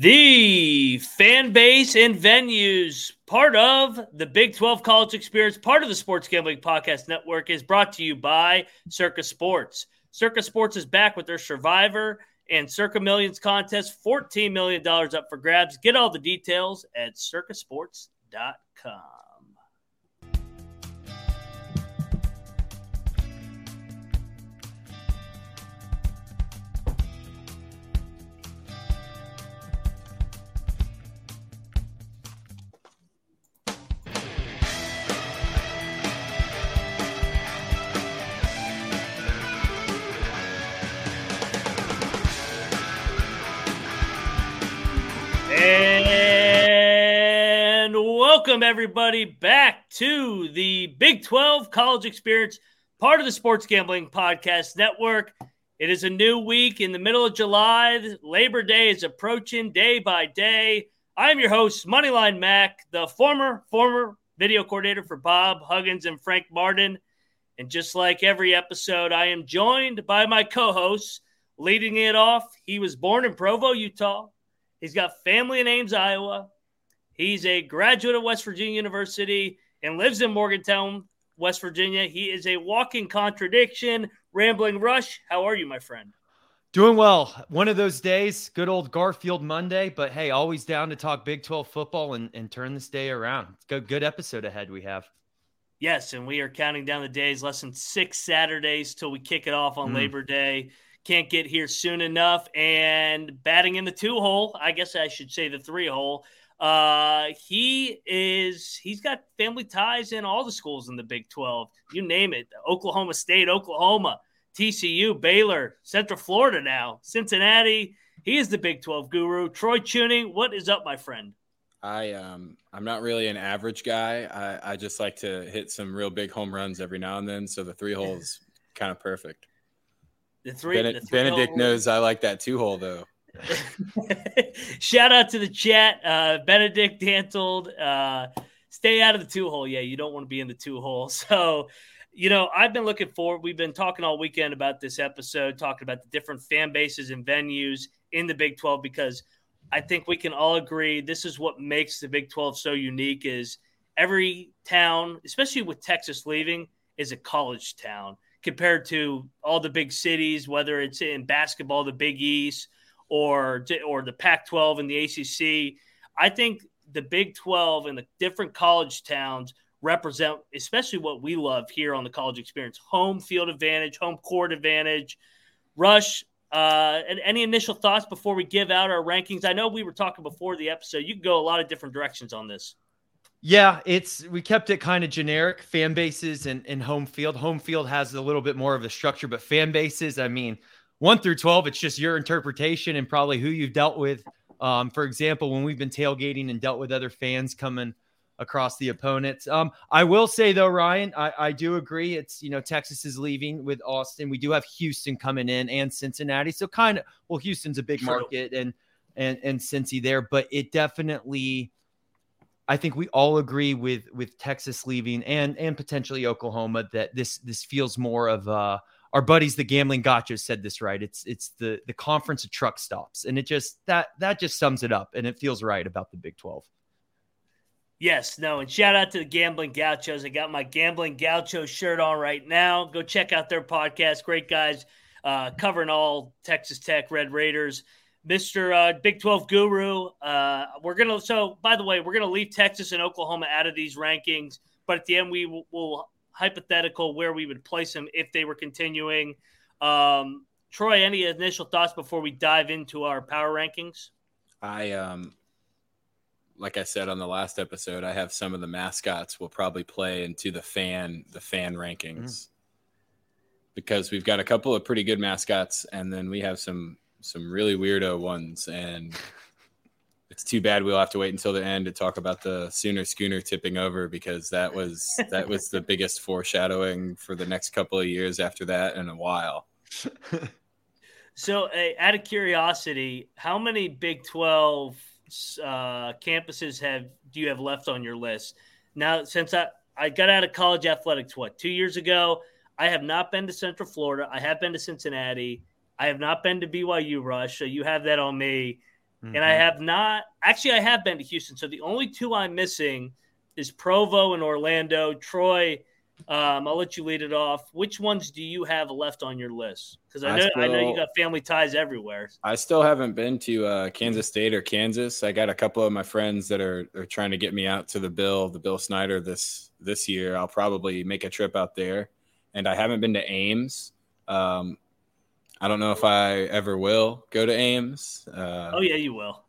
The fan base and venues, part of the Big 12 College Experience, part of the Sports Gambling Podcast Network, is brought to you by Circa Sports. Circa Sports is back with their Survivor and Circa Millions contest. $14 million up for grabs. Get all the details at circasports.com. welcome everybody back to the Big 12 College Experience, part of the Sports Gambling Podcast Network. It is a new week in the middle of July. Labor Day is approaching day by day. I'm your host, Moneyline Mac, the former former video coordinator for Bob Huggins and Frank Martin. And just like every episode, I am joined by my co-hosts. Leading it off, he was born in Provo, Utah. He's got family in Ames, Iowa. He's a graduate of West Virginia University and lives in Morgantown, West Virginia. He is a walking contradiction. Rambling Rush, how are you, my friend? Doing well. One of those days, good old Garfield Monday, but hey, always down to talk Big 12 football and, and turn this day around. Good, good episode ahead we have. Yes, and we are counting down the days, less than six Saturdays till we kick it off on mm. Labor Day can't get here soon enough. And batting in the two hole, I guess I should say the three hole. Uh, he is he's got family ties in all the schools in the Big 12. You name it. Oklahoma State, Oklahoma, TCU, Baylor, Central Florida now, Cincinnati. He is the Big 12 guru. Troy Chewning, what is up, my friend? I um I'm not really an average guy. I, I just like to hit some real big home runs every now and then. So the three holes kind of perfect. The three, the three Benedict knows I like that two hole though. Shout out to the chat. Uh, Benedict Dantled, uh, stay out of the two hole. Yeah, you don't want to be in the two hole. So, you know, I've been looking forward. We've been talking all weekend about this episode, talking about the different fan bases and venues in the Big 12 because I think we can all agree this is what makes the Big 12 so unique is every town, especially with Texas leaving, is a college town compared to all the big cities, whether it's in basketball, the Big East, or or the Pac-12 and the ACC. I think the Big 12 and the different college towns represent, especially what we love here on the college experience: home field advantage, home court advantage. Rush, uh, and any initial thoughts before we give out our rankings? I know we were talking before the episode. You can go a lot of different directions on this. Yeah, it's we kept it kind of generic fan bases and, and home field. Home field has a little bit more of a structure, but fan bases, I mean, one through 12, it's just your interpretation and probably who you've dealt with. Um, for example, when we've been tailgating and dealt with other fans coming across the opponents. Um, I will say though, Ryan, I, I do agree. It's you know Texas is leaving with Austin. We do have Houston coming in and Cincinnati. So kind of well, Houston's a big market and and and Cincy there, but it definitely I think we all agree with with Texas leaving and and potentially Oklahoma that this this feels more of uh our buddies the Gambling Gaucho said this right it's it's the the conference of truck stops and it just that that just sums it up and it feels right about the Big 12 Yes, no, and shout out to the Gambling Gauchos. I got my Gambling Gaucho shirt on right now. Go check out their podcast. Great guys, uh, covering all Texas Tech Red Raiders. Mr. Uh, Big 12 guru. Uh, we're to, so by the way, we're to leave Texas and Oklahoma out of these rankings, but at the end, we will, will hypothetical where we would place them if they were continuing. Um, Troy, any initial thoughts before we dive into our power rankings? I, um, like I said on the last episode, I have some of the mascots will probably play into the fan, the fan rankings. Mm. because we've got a couple of pretty good mascots, and then we have some some really weirdo ones, and it's too bad we'll have to wait until the end to talk about the Sooner Schooner tipping over because that was that was the biggest foreshadowing for the next couple of years after that in a while. so, uh, out of curiosity, how many Big Twelve uh, campuses have do you have left on your list now? Since I I got out of college athletics, what two years ago? I have not been to Central Florida. I have been to Cincinnati. I have not been to BYU Rush, so you have that on me. Mm-hmm. And I mm-hmm. have not actually I have been to Houston. So the only two I'm missing is Provo and Orlando. Troy, um, I'll let you lead it off. Which ones do you have left on your list? Because I know I, still, I, know you got family ties everywhere. I still haven't been to uh, Kansas State or Kansas. I got a couple of my friends that are, are trying to get me out to the Bill, the Bill Snyder this this year. I'll probably make a trip out there. And I haven't been to Ames. Um, I don't know if I ever will go to Ames. Uh, oh yeah, you will.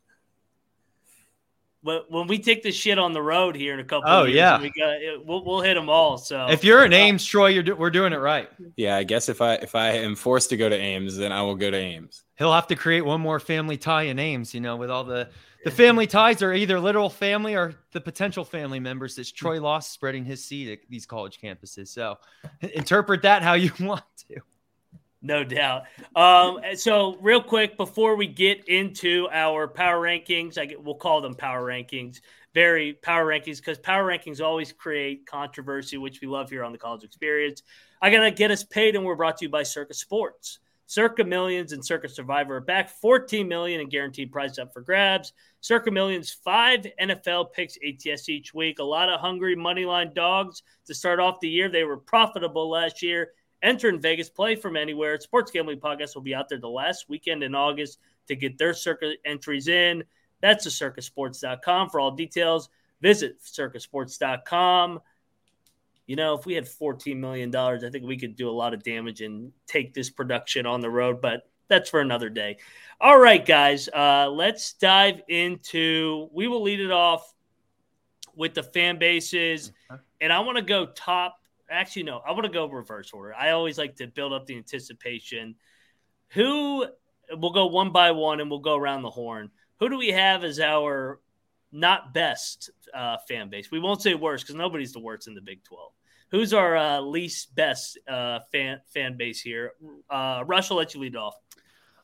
But when we take this shit on the road here in a couple, oh years, yeah, we got we'll, we'll hit them all. So if you're in Ames, Troy, you're do, we're doing it right. Yeah, I guess if I if I am forced to go to Ames, then I will go to Ames. He'll have to create one more family tie in Ames. You know, with all the the family ties are either literal family or the potential family members that Troy lost spreading his seed at these college campuses. So interpret that how you want to. No doubt. Um, so, real quick before we get into our power rankings, I get, we'll call them power rankings. Very power rankings because power rankings always create controversy, which we love here on the College Experience. I gotta get us paid, and we're brought to you by Circa Sports. Circa Millions and Circa Survivor are back. 14 million in guaranteed prize up for grabs. Circa Millions, five NFL picks ATS each week. A lot of hungry money line dogs to start off the year. They were profitable last year Enter in Vegas, play from anywhere. Sports Gambling Podcast will be out there the last weekend in August to get their Circa entries in. That's the circasports.com. For all details, visit circasports.com. You know, if we had $14 million, I think we could do a lot of damage and take this production on the road, but that's for another day. All right, guys, uh, let's dive into. We will lead it off with the fan bases, and I want to go top actually no, I want to go reverse order. I always like to build up the anticipation. Who we'll go one by one and we'll go around the horn. Who do we have as our not best uh, fan base? We won't say worst because nobody's the worst in the Big Twelve. Who's our uh, least best uh, fan fan base here? Uh, Rush, I'll let you lead off.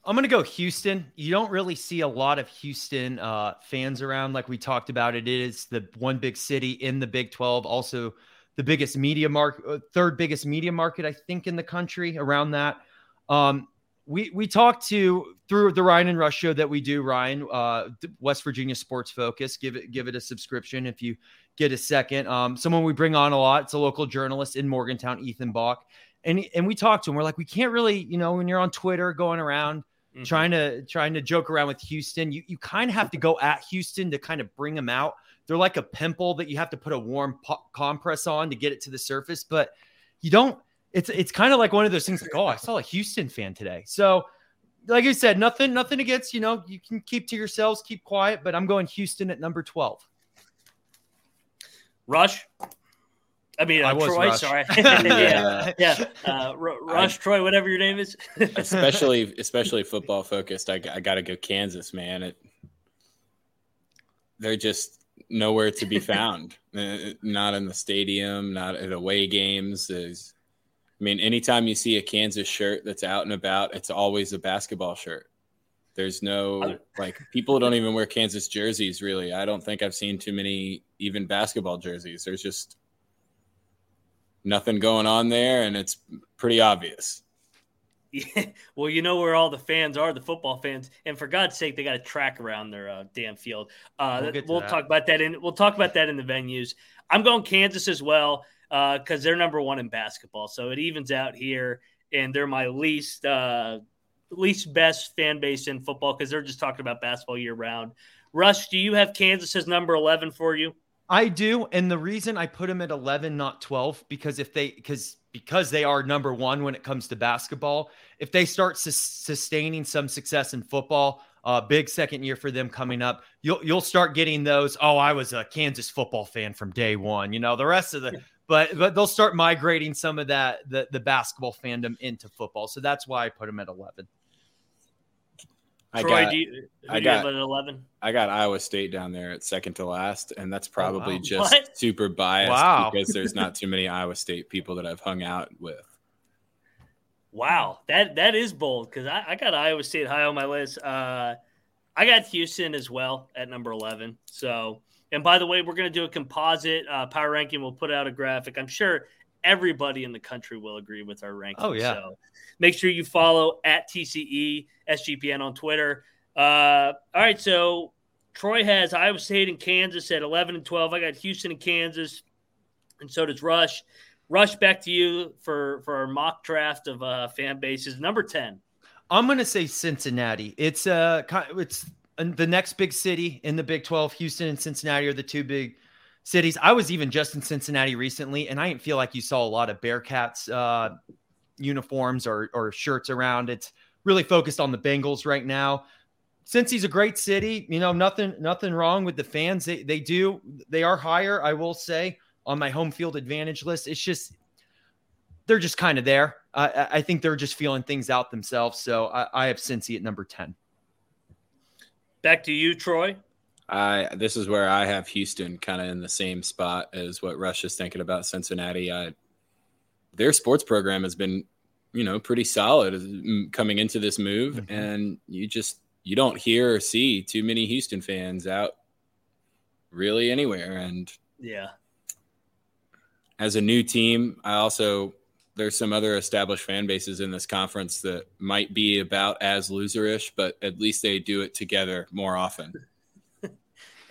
I'm going to go Houston. You don't really see a lot of Houston uh, fans around, like we talked about. It is the one big city in the Big 12. Also, the biggest media market, uh, third biggest media market, I think, in the country around that. Um, we we talked to through the Ryan and Rush show that we do, Ryan, uh, West Virginia Sports Focus. Give it give it a subscription if you get a second. Um, someone we bring on a lot. It's a local journalist in Morgantown, Ethan Bach, and and we talked to him. We're like, we can't really, you know, when you're on Twitter going around mm-hmm. trying to trying to joke around with Houston, you you kind of have to go at Houston to kind of bring them out they're like a pimple that you have to put a warm po- compress on to get it to the surface, but you don't. It's it's kind of like one of those things like, oh, I saw a Houston fan today. So, like I said, nothing nothing against you know you can keep to yourselves, keep quiet, but I'm going Houston at number twelve. Rush. I mean, uh, I Troy. Rush. Sorry. yeah, yeah. Uh, Rush, I, Troy, whatever your name is. especially, especially football focused. I, I got to go Kansas, man. It, they're just nowhere to be found. Uh, not in the stadium, not at away games. I mean, anytime you see a Kansas shirt that's out and about, it's always a basketball shirt. There's no like people don't even wear Kansas jerseys really. I don't think I've seen too many even basketball jerseys. There's just nothing going on there and it's pretty obvious. Yeah, well, you know where all the fans are, the football fans, and for God's sake, they got a track around their uh, damn field. Uh, we'll, we'll talk about that in we'll talk about that in the venues. I'm going Kansas as well uh, because uh, they're number one in basketball, so it evens out here, and they're my least uh, least best fan base in football because they're just talking about basketball year round. Rush, do you have Kansas as number eleven for you? I do, and the reason I put them at 11, not 12, because if they because because they are number one when it comes to basketball, if they start su- sustaining some success in football, uh, big second year for them coming up, you'll you'll start getting those. Oh, I was a Kansas football fan from day one. You know, the rest of the but but they'll start migrating some of that the the basketball fandom into football. So that's why I put them at 11. I Troy, got, do you, I do you have got- at 11? I got Iowa State down there at second to last, and that's probably wow. just What? super biased Wow. because there's not too many Iowa State people that I've hung out with. Wow, that that is bold because I, I got Iowa State high on my list. Uh, I got Houston as well at number eleven. So, and by the way, we're going to do a composite uh, power ranking. We'll put out a graphic. I'm sure everybody in the country will agree with our ranking. Oh, yeah. So make sure you follow at TCE SGPN on Twitter. Uh, all right, so Troy has Iowa State and Kansas at 11 and 12. I got Houston and Kansas, and so does Rush. Rush, back to you for for our mock draft of uh, fan bases. Number 10. I'm gonna say Cincinnati. It's uh, it's uh, the next big city in the Big 12. Houston and Cincinnati are the two big cities. I was even just in Cincinnati recently, and I didn't feel like you saw a lot of Bearcats uh, uniforms or or shirts around. It's really focused on the Bengals right now. Since he's a great city, you know nothing nothing wrong with the fans. They they do they are higher, I will say, on my home field advantage list. It's just they're just kind of there. I I- think they're just feeling things out themselves. So I, I have Cincy at number ten. Back to you, Troy. I this is where I have Houston kind of in the same spot as what Rush is thinking about Cincinnati. I, their sports program has been, you know, pretty solid coming into this move, Mhm. and you just you don't hear or see too many Houston fans out really anywhere. And Yeah. as a new team, I also there's some other established fan bases in this conference that might be about as loserish, but at least they do it together more often.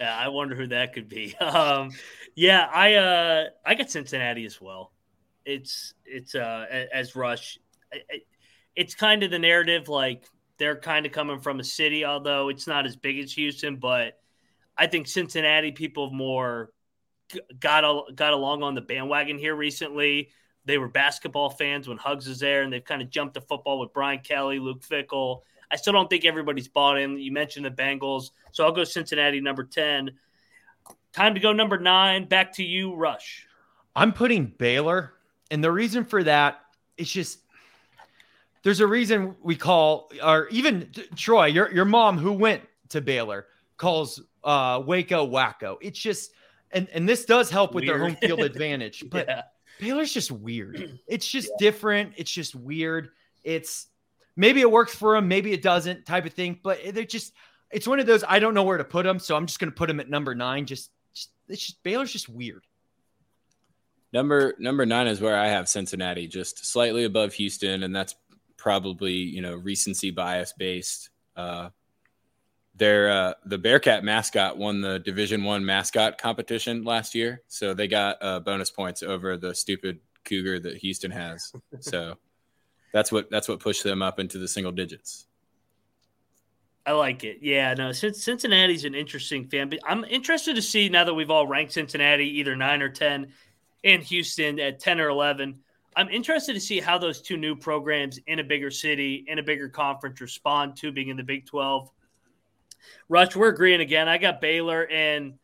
Yeah, I wonder who that could be. Um, yeah, I uh, I got Cincinnati as well. It's it's uh, as Rush. It's kind of the narrative like they're kind of coming from a city, although it's not as big as Houston. But I think Cincinnati people have more got al- got along on the bandwagon here recently. They were basketball fans when Hugs was there, and they've kind of jumped to football with Brian Kelly, Luke Fickell. I still don't think everybody's bought in. You mentioned the Bengals, so I'll go Cincinnati number ten. Time to go number nine. Back to you, Rush. I'm putting Baylor, and the reason for that is just there's a reason we call, or even Troy, your your mom who went to Baylor calls uh, Waco Wacko. It's just, and and this does help with their home field advantage, but yeah. Baylor's just weird. It's just different. It's just weird. It's maybe it works for them, maybe it doesn't, type of thing. But they're just, it's one of those I don't know where to put them, so I'm just going to put them at number nine. Just, just it's just Baylor's just weird. Number number nine is where I have Cincinnati, just slightly above Houston, and that's probably you know recency bias based. Uh, their uh, the Bearcat mascot won the Division One mascot competition last year, so they got uh, bonus points over the stupid cougar that Houston has. So that's what that's what pushed them up into the single digits. I like it. Yeah, no, Cin- Cincinnati's an interesting fan. But I'm interested to see now that we've all ranked Cincinnati either nine or ten, and Houston at ten or eleven. I'm interested to see how those two new programs in a bigger city, in a bigger conference, respond to being in the Big Twelve. Rush, we're agreeing again. I got Baylor, and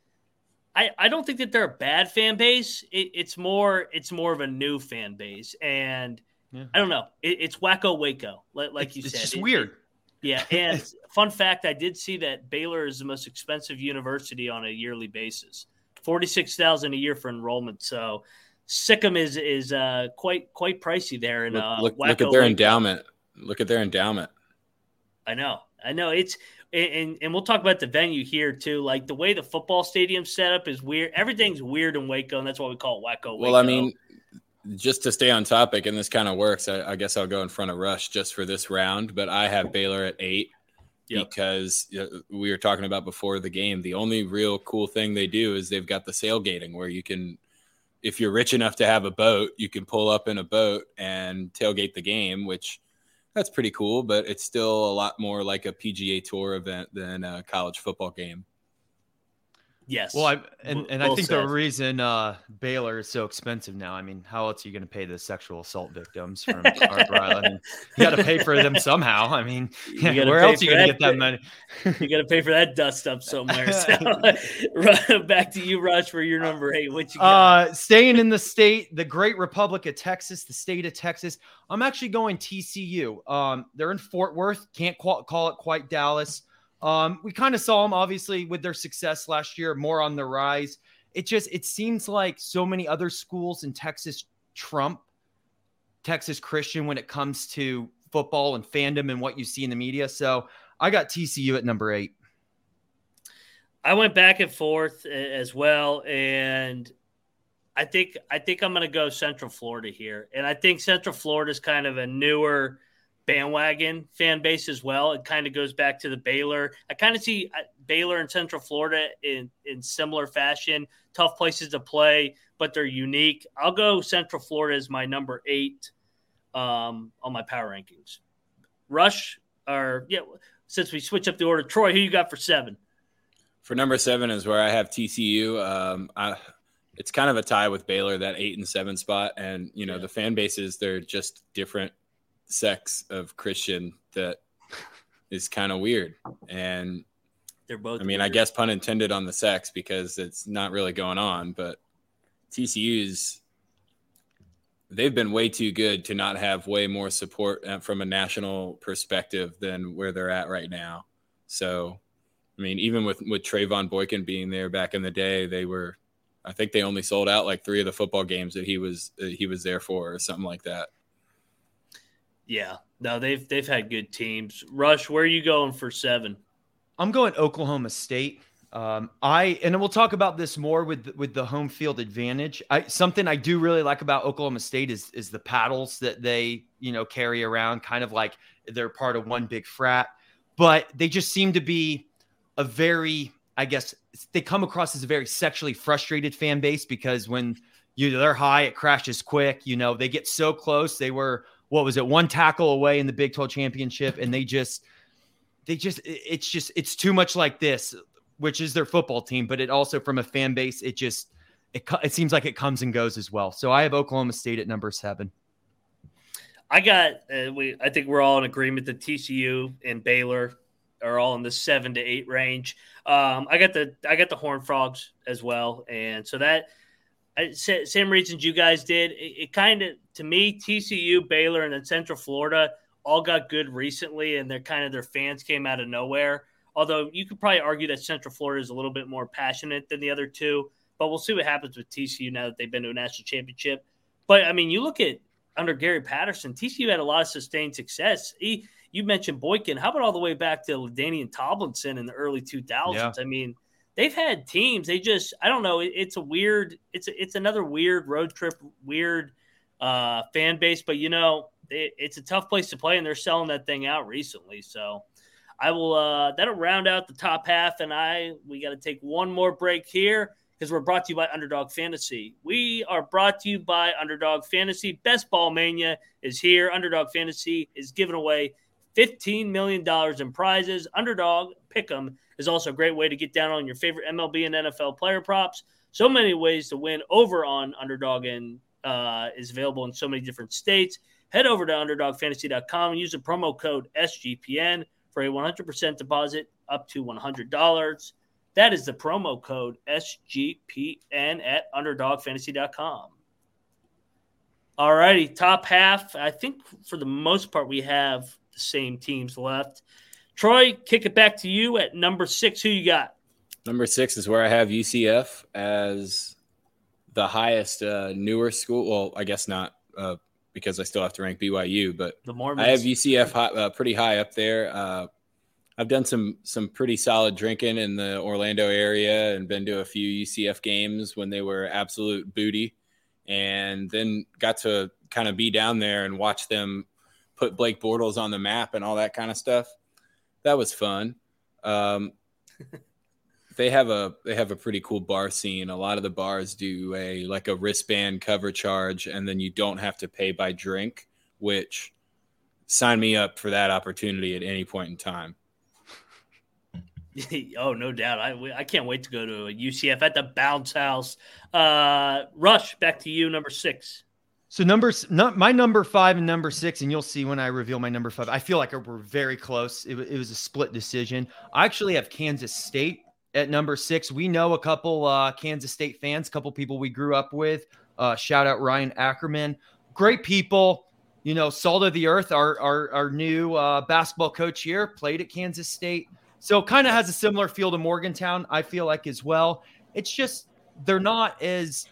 I I don't think that they're a bad fan base. It, it's more it's more of a new fan base, and Yeah. I don't know. It, it's wacko Waco, like, like It's- you it's said. just It- weird. yeah, and fun fact, I did see that Baylor is the most expensive university on a yearly basis. Forty six thousand a year for enrollment. So Sikkim is is uh, quite quite pricey there. And Look, uh, look, look at their Waco. endowment. Look at their endowment. I know, I know. It's and and we'll talk about the venue here too. Like the way the football stadium set up is weird. Everything's weird in Waco, and that's why we call it Waco. Well, I mean, just to stay on topic, and this kind of works. I, I guess I'll go in front of Rush just for this round, but I have Baylor at eight Yep. because uh, we were talking about before the game. The only real cool thing they do is they've got the sailgating where you can, if you're rich enough to have a boat, you can pull up in a boat and tailgate the game, which that's pretty cool, but it's still a lot more like a PGA Tour event than a college football game. Yes. Well, I, and, and I think said. the reason uh, Baylor is so expensive now, I mean, how else are you going to pay the sexual assault victims from Arbor Island? You got to pay for them somehow. I mean, where else are you going to get that money? you got to pay for that dust up somewhere. So, back to you, Rush, for your number eight. What you got? Uh, staying in the state, the great Republic of Texas, the state of Texas. I'm actually going TCU. Um, they're in Fort Worth. Can't call it quite Dallas. Um, we kind of saw them obviously with their success last year, more on the rise. It just it seems like so many other schools in Texas trump Texas Christian when it comes to football and fandom and what you see in the media. So I got TCU at number eight. I went back and forth as well, and I think I think I'm going to go Central Florida here, and I think Central Florida is kind of a newer bandwagon fan base as well. It kind of goes back to the Baylor. I kind of see uh, Baylor and Central Florida in in similar fashion. Tough places to play, but they're unique. I'll go Central Florida as my number eight um, on my power rankings. Rush, or yeah, since we switch up the order, Troy, who you got for seven? For number seven is where I have TCU. Um, I, it's kind of a tie with Baylor, that eight and seven spot. And, you know, Yeah. the fan bases, they're just different sects of Christian that is kind of weird. And They're both. I mean, I guess pun intended on the sex because it's not really going on, but TCU's they've been way too good to not have way more support uh, from a national perspective than where they're at right now. So, I mean, even with with Trevone Boykin being there back in the day, they were I think they only sold out like three of the football games that he was that he was there for or something like that. Yeah, no, they've they've had good teams. Rush, where are you going for seven? I'm going Oklahoma State. Um, I and we'll talk about this more with with the home field advantage. I something I do really like about Oklahoma State is is the paddles that they you know carry around, kind of like they're part of one big frat, but they just seem to be a very, I guess, they come across as a very sexually frustrated fan base because when you they're high, it crashes quick. You know, they get so close. They were what was it, one tackle away in the Big 12 championship, and they just they just it's just it's too much like this which is their football team but it also from a fan base it just it, it seems like it comes and goes as well so i have oklahoma state at number seven I got. Uh, we. I think we're all in agreement that TCU and Baylor are all in the seven to eight range. Um, I got the. I got the Horn Frogs as well, and so that. I, sa- same reasons you guys did. It, it kind of to me, TCU, Baylor, and then Central Florida all got good recently, and they're kind of their fans came out of nowhere. Although you could probably argue that Central Florida is a little bit more passionate than the other two, but we'll see what happens with TCU now that they've been to a national championship. But I mean, you look at under Gary Patterson, TCU had a lot of sustained success. He, you mentioned Boykin. How about all the way back to Danian Tomlinson in the early 2000s? Yeah. I mean, they've had teams. They just, I don't know. It, it's a weird, it's a, it's another weird road trip, weird uh, fan base. But you know, it, it's a tough place to play, and they're selling that thing out recently. So I will. Uh, that'll round out the top half, and I we got to take one more break here because we're brought to you by Underdog Fantasy. We are brought to you by Underdog Fantasy. Best Ball Mania is here. Underdog Fantasy is giving away $15 million in prizes. Underdog Pick'em is also a great way to get down on your favorite MLB and NFL player props. So many ways to win over on Underdog and uh, is available in so many different states. Head over to UnderdogFantasy.com and use the promo code SGPN for a 100% deposit up to $100. That is the promo code SGPN at UnderdogFantasy.com. All righty, top half. I think for the most part, we have the same teams left. Troy, kick it back to you at number six. Who you got? Number six is where I have UCF as the highest uh, newer school. Well, I guess not uh, because I still have to rank BYU, but The Mormons. I have UCF high, uh, pretty high up there. Uh, I've done some some pretty solid drinking in the Orlando area and been to a few UCF games when they were absolute booty, and then got to kind of be down there and watch them put Blake Bortles on the map and all that kind of stuff. That was fun. Um, they have a they have a pretty cool bar scene. A lot of the bars do a like a wristband cover charge, and then you don't have to pay by drink, which sign me up for that opportunity at any point in time. oh, no doubt. I, I can't wait to go to a UCF at the bounce house. Uh, Rush, back to you, number six. So numbers, not my number five and number six, and you'll see when I reveal my number five. I feel like we're very close. It, it was a split decision. I actually have Kansas State at number six. We know a couple uh, Kansas State fans, a couple people we grew up with. Uh, shout out Ryan Ackerman, great people. You know, salt of the earth. Our our, our new uh, basketball coach here played at Kansas State, so kind of has a similar feel to Morgantown. I feel like as well. It's just they're not as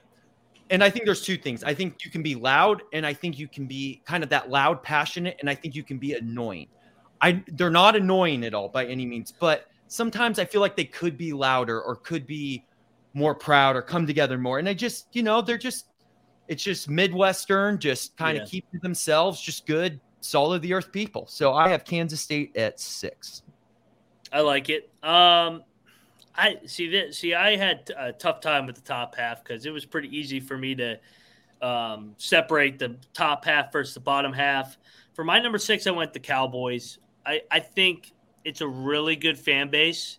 and I think there's two things. I think you can be loud, and I think you can be kind of that loud, passionate, and I think you can be annoying. I they're not annoying at all by any means, but sometimes I feel like they could be louder or could be more proud or come together more. And I just, you know, they're just it's just Midwestern, just kind yeah. of keep to themselves, just good, solid the earth people. So I have Kansas State at six. I like it. Um, I see that. See, I had a tough time with the top half because it was pretty easy for me to um, separate the top half versus the bottom half. For my number six, I went the Cowboys. I, I think it's a really good fan base,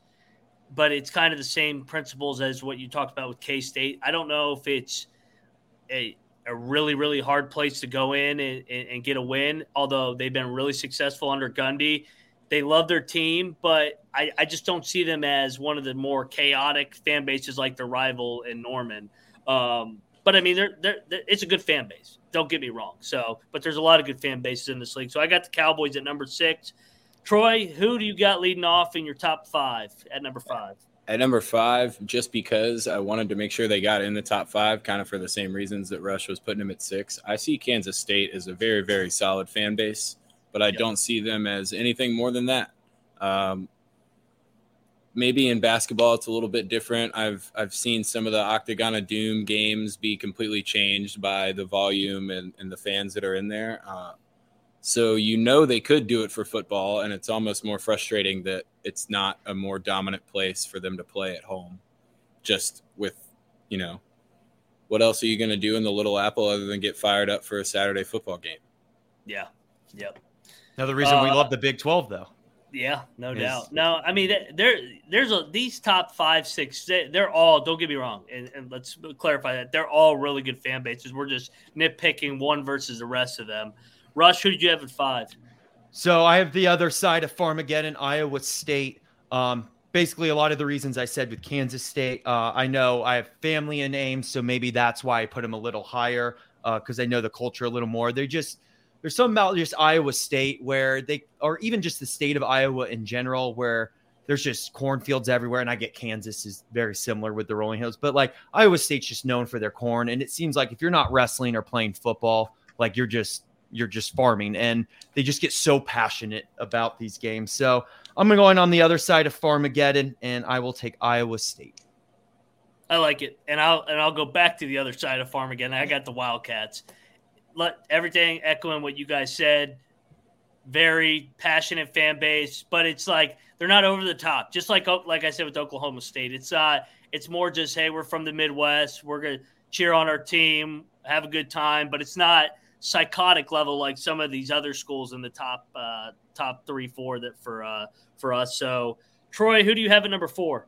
but it's kind of the same principles as what you talked about with K State. I don't know if it's a a really really hard place to go in and, and, get a win. Although they've been really successful under Gundy they love their team, but I, I just don't see them as one of the more chaotic fan bases like their rival in Norman. Um, but I mean, they're, they're, they're, it's a good fan base. Don't get me wrong. So, but there's a lot of good fan bases in this league. So I got the Cowboys at number six. Troy, who do you got leading off in your top five at number five? At number five, just because I wanted to make sure they got in the top five, kind of for the same reasons that Rush was putting them at six. I see Kansas State as a very, very solid fan base but I yep. don't see them as anything more than that. Um, maybe in basketball it's a little bit different. I've I've seen some of the Octagon of Doom games be completely changed by the volume and, and the fans that are in there. Uh, so you know they could do it for football, and it's almost more frustrating that it's not a more dominant place for them to play at home. Just with, you know, what else are you going to do in the Little Apple other than get fired up for a Saturday football game? Yeah. Yep. Another reason uh, we love the Big 12, though. Yeah, no is, doubt. No, I mean, there, there's a these top five, six. They're all. Don't get me wrong, and, and let's clarify that they're all really good fan bases. We're just nitpicking one versus the rest of them. Rush, who did you have at five? So I have the other side of Farmageddon, Iowa State. Um, basically, a lot of the reasons I said with Kansas State. Uh, I know I have family in Ames, so maybe that's why I put them a little higher because uh, I know the culture a little more. They're just there's something about just Iowa State where they, or even just the state of Iowa in general, where there's just cornfields everywhere. And I get Kansas is very similar with the Rolling Hills, but like Iowa State's just known for their corn. And it seems like if you're not wrestling or playing football, like you're just, you're just farming and they just get so passionate about these games. So I'm going to go in on the other side of Farmageddon and I will take Iowa State. I like it. And I'll, and I'll go back to the other side of Farmageddon. I got the Wildcats let everything echoing what you guys said. Very passionate fan base, but it's like they're not over the top. Just like like I said with Oklahoma State, it's uh it's more just hey, we're from the Midwest, we're gonna cheer on our team, have a good time, but it's not psychotic level like some of these other schools in the top uh, top three four that for uh, for us. So Troy, who do you have at number four?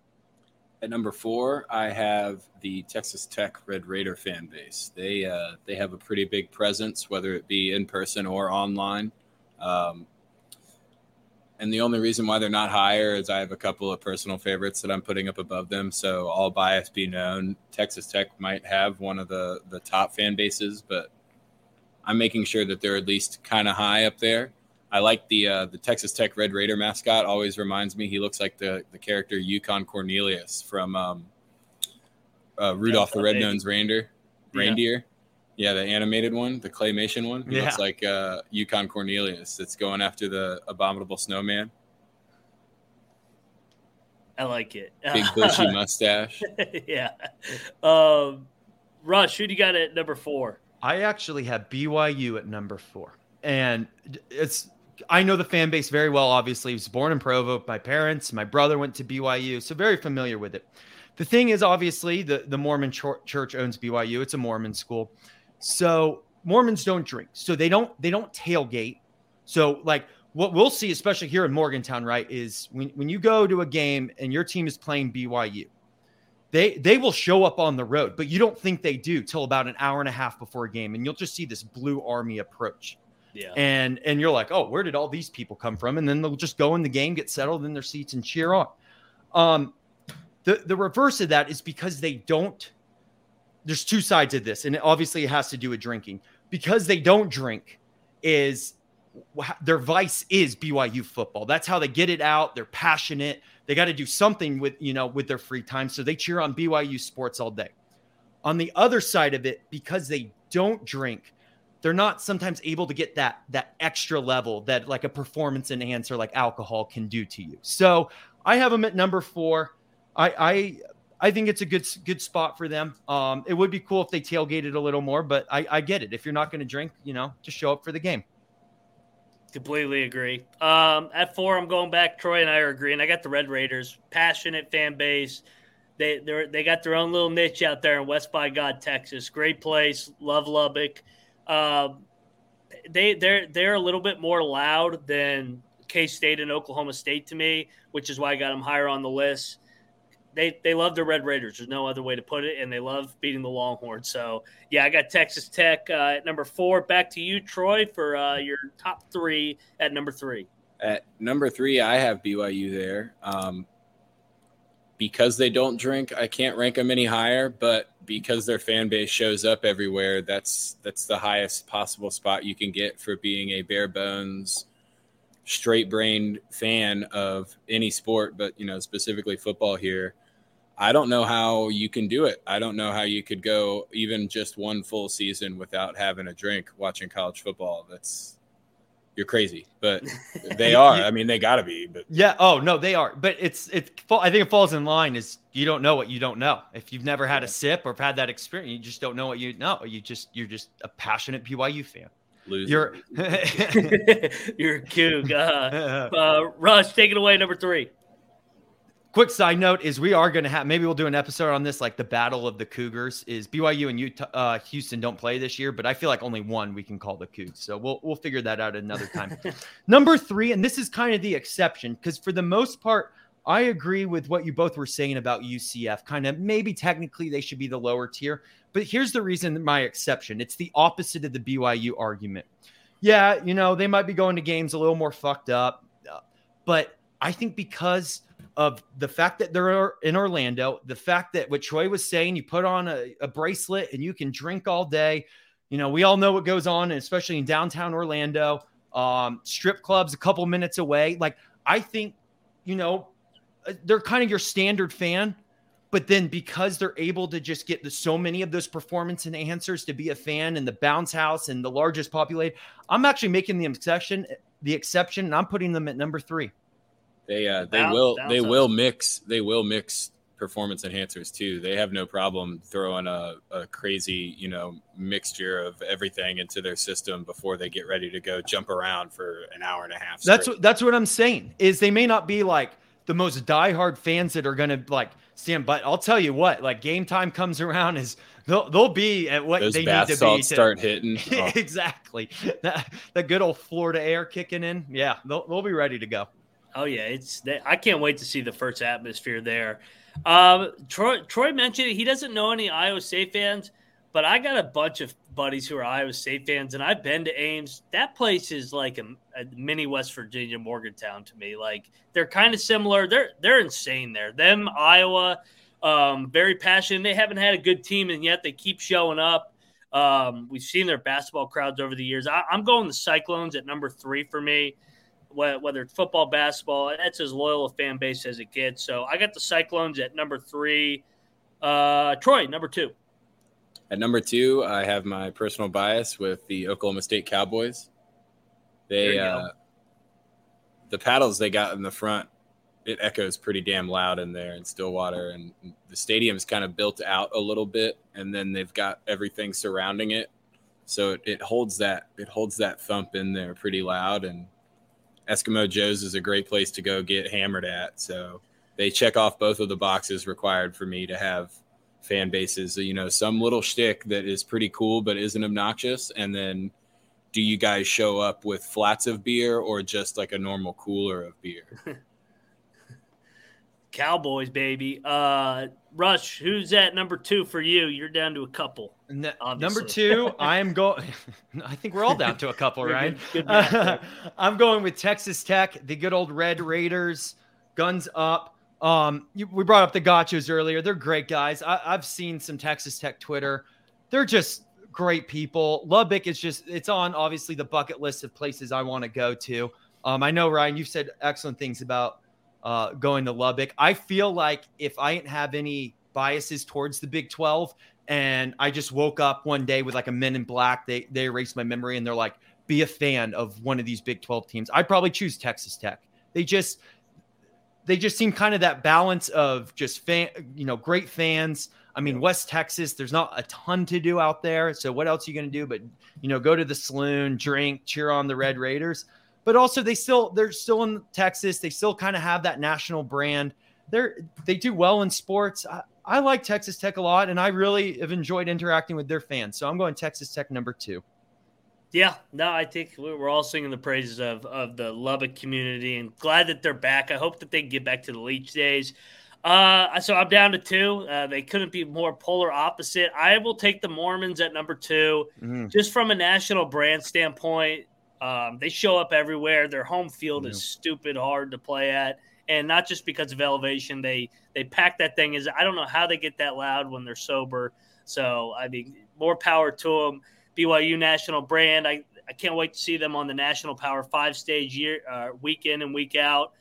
At number four, I have the Texas Tech Red Raider fan base. They uh, they have a pretty big presence, whether it be in person or online. Um, and the only reason why they're not higher is I have a couple of personal favorites that I'm putting up above them. So all bias be known, Texas Tech might have one of the the top fan bases, but I'm making sure that they're at least kind of high up there. I like the uh, the Texas Tech Red Raider mascot. Always reminds me he looks like the the character Yukon Cornelius from um, uh, Rudolph the Red-Nosed Reindeer. Reindeer. Yeah. yeah. the animated one, the claymation one. He yeah. looks like uh, Yukon Cornelius that's going after the abominable snowman. I like it. Big bushy mustache. yeah. Um, Rush, who do you got at number four? I actually have BYU at number four. And it's I know the fan base very well. Obviously, I was born in Provo. My parents, my brother went to BYU, so very familiar with it. The thing is, obviously, the the Mormon church owns BYU. It's a Mormon school, so Mormons don't drink, so they don't they don't tailgate. So like what we'll see, especially here in Morgantown, right, is when, when you go to a game and your team is playing BYU, they they will show up on the road, but you don't think they do till about an hour and a half before a game, and you'll just see this blue army approach. Yeah. And and you're like, oh, where did all these people come from? And then they'll just go in the game, get settled in their seats, and cheer on. Um, the the reverse of that is because they don't. There's two sides of this, and obviously it has to do with drinking. Because they don't drink, is their vice is BYU football. That's how they get it out. They're passionate. They got to do something with you know with their free time, so they cheer on BYU sports all day. On the other side of it, because they don't drink, they're not sometimes able to get that that extra level that like a performance enhancer like alcohol can do to you. So I have them at number four. I I I think it's a good good spot for them. Um, it would be cool if they tailgated a little more, but I, I get it. If you're not going to drink, you know, just show up for the game. Completely agree. Um, at four, I'm going back. Troy and I are agreeing. I got the Red Raiders, passionate fan base. They they they got their own little niche out there in West by God, Texas. Great place. Love Lubbock. Um, they they're they're a little bit more loud than K State and Oklahoma State to me, which is why I got them higher on the list. They they love the Red Raiders. There's no other way to put it, and they love beating the Longhorns. So yeah, I got Texas Tech uh, at number four. Back to you, Troy, for uh, your top three at number three. At number three, I have BYU there. Um, because they don't drink, I can't rank them any higher. But because their fan base shows up everywhere, that's that's the highest possible spot you can get for being a bare bones, straight brained fan of any sport, but you know specifically football here. I don't know how you can do it. I don't know how you could go even just one full season without having a drink watching college football. That's you're crazy, but they are. I mean, they got to be. But yeah, oh no, they are. But it's it. I think it falls in line is you don't know what you don't know. If you've never had a sip or had that experience, you just don't know what you know. You just you're just a passionate BYU fan. Loser. You're you're a kook. Uh, uh, Rush, take it away. Number three quick side note is we are going to have maybe we'll do an episode on this like the battle of the cougars is byu and utah uh, houston don't play this year but i feel like only one we can call the cougs. So we'll, we'll figure that out another time. Number three and this is kind of the exception because for the most part i agree with what you both were saying about ucf kind of maybe technically they should be the lower tier but here's the reason my exception it's the opposite of the byu argument. Yeah you know they might be going to games a little more fucked up uh, but i think because of the fact that they're in Orlando, the fact that what Troy was saying, you put on a, a, bracelet and you can drink all day. You know, we all know what goes on, especially in downtown Orlando. Um, strip clubs a couple minutes away. Like, I think, you know, uh, they're kind of your standard fan, but then because they're able to just get the, so many of those performance enhancers to be a fan in the bounce house and the largest populated, I'm actually making the exception, the exception, and I'm putting them at number three. They uh they will they will mix they will mix performance enhancers too. They have no problem throwing a, a crazy, you know, mixture of everything into their system before they get ready to go jump around for an hour and a half. Straight. That's what that's what I'm saying. Is they may not be like the most diehard fans that are gonna like stand, but I'll tell you what, like game time comes around is they'll they'll be at what Those they need to be to start hitting. Oh. exactly. That, that good old Florida air kicking in. Yeah, they'll they'll be ready to go. Oh yeah, it's I can't wait to see the first atmosphere there. Um, Troy Troy mentioned he doesn't know any Iowa State fans, but I got a bunch of buddies who are Iowa State fans, and I've been to Ames. That place is like a, a mini West Virginia Morgantown to me. Like they're kind of similar. They're they're insane there. Them Iowa, um, very passionate. They haven't had a good team, and yet they keep showing up. Um, we've seen their basketball crowds over the years. I, I'm going the Cyclones at number three for me whether it's football, basketball, that's as loyal a fan base as it gets. So I got the Cyclones at number three. Uh, Troy, number two. At number two, I have my personal bias with the Oklahoma State Cowboys. They, uh, the paddles they got in the front, it echoes pretty damn loud in there in Stillwater, and the stadium's kind of built out a little bit, and then they've got everything surrounding it, so it, it holds that it holds that thump in there pretty loud, and Eskimo Joe's is a great place to go get hammered at. So they check off both of the boxes required for me to have fan bases. So, You know, some little shtick that is pretty cool but isn't obnoxious, and then do you guys show up with flats of beer or just like a normal cooler of beer? Cowboys, baby. Uh, Rush, who's at number two for you? You're down to a couple. number two, I am going. I think we're all down to a couple, right? Good, good uh, I'm going with Texas Tech, the good old Red Raiders, guns up. Um, you, we brought up the Gauchos earlier. They're great guys. I, I've seen some Texas Tech Twitter. They're just great people. Lubbock is just it's on obviously the bucket list of places I want to go to. Um, I know Ryan, you've said excellent things about uh, going to Lubbock. I feel like if I didn't have any biases towards the Big 12 and I just woke up one day with like a men in black, they they erased my memory and they're like, be a fan of one of these Big 12 teams. I'd probably choose Texas Tech. They just they just seem kind of that balance of just fan, you know, great fans. I mean, West Texas, there's not a ton to do out there. So what else are you going to do but, you know, go to the saloon, drink, cheer on the Red Raiders but also they still they're still in Texas. They still kind of have that national brand. They're they do well in sports. I, I like Texas Tech a lot, and I really have enjoyed interacting with their fans. So I'm going Texas Tech number two. Yeah, no, I think we're all singing the praises of of the Lubbock community, and glad that they're back. I hope that they get back to the Leach days. Uh, so I'm down to two. Uh, they couldn't be more polar opposite. I will take the Mormons at number 2 mm-hmm. just from a national brand standpoint. Um, they show up everywhere. Their home field yeah. is stupid hard to play at, and not just because of elevation. They they pack that thing. Is I don't know how they get that loud when they're sober. So I mean, more power to them. BYU national brand. I I can't wait to see them on the national power five stage year uh, week in and week out.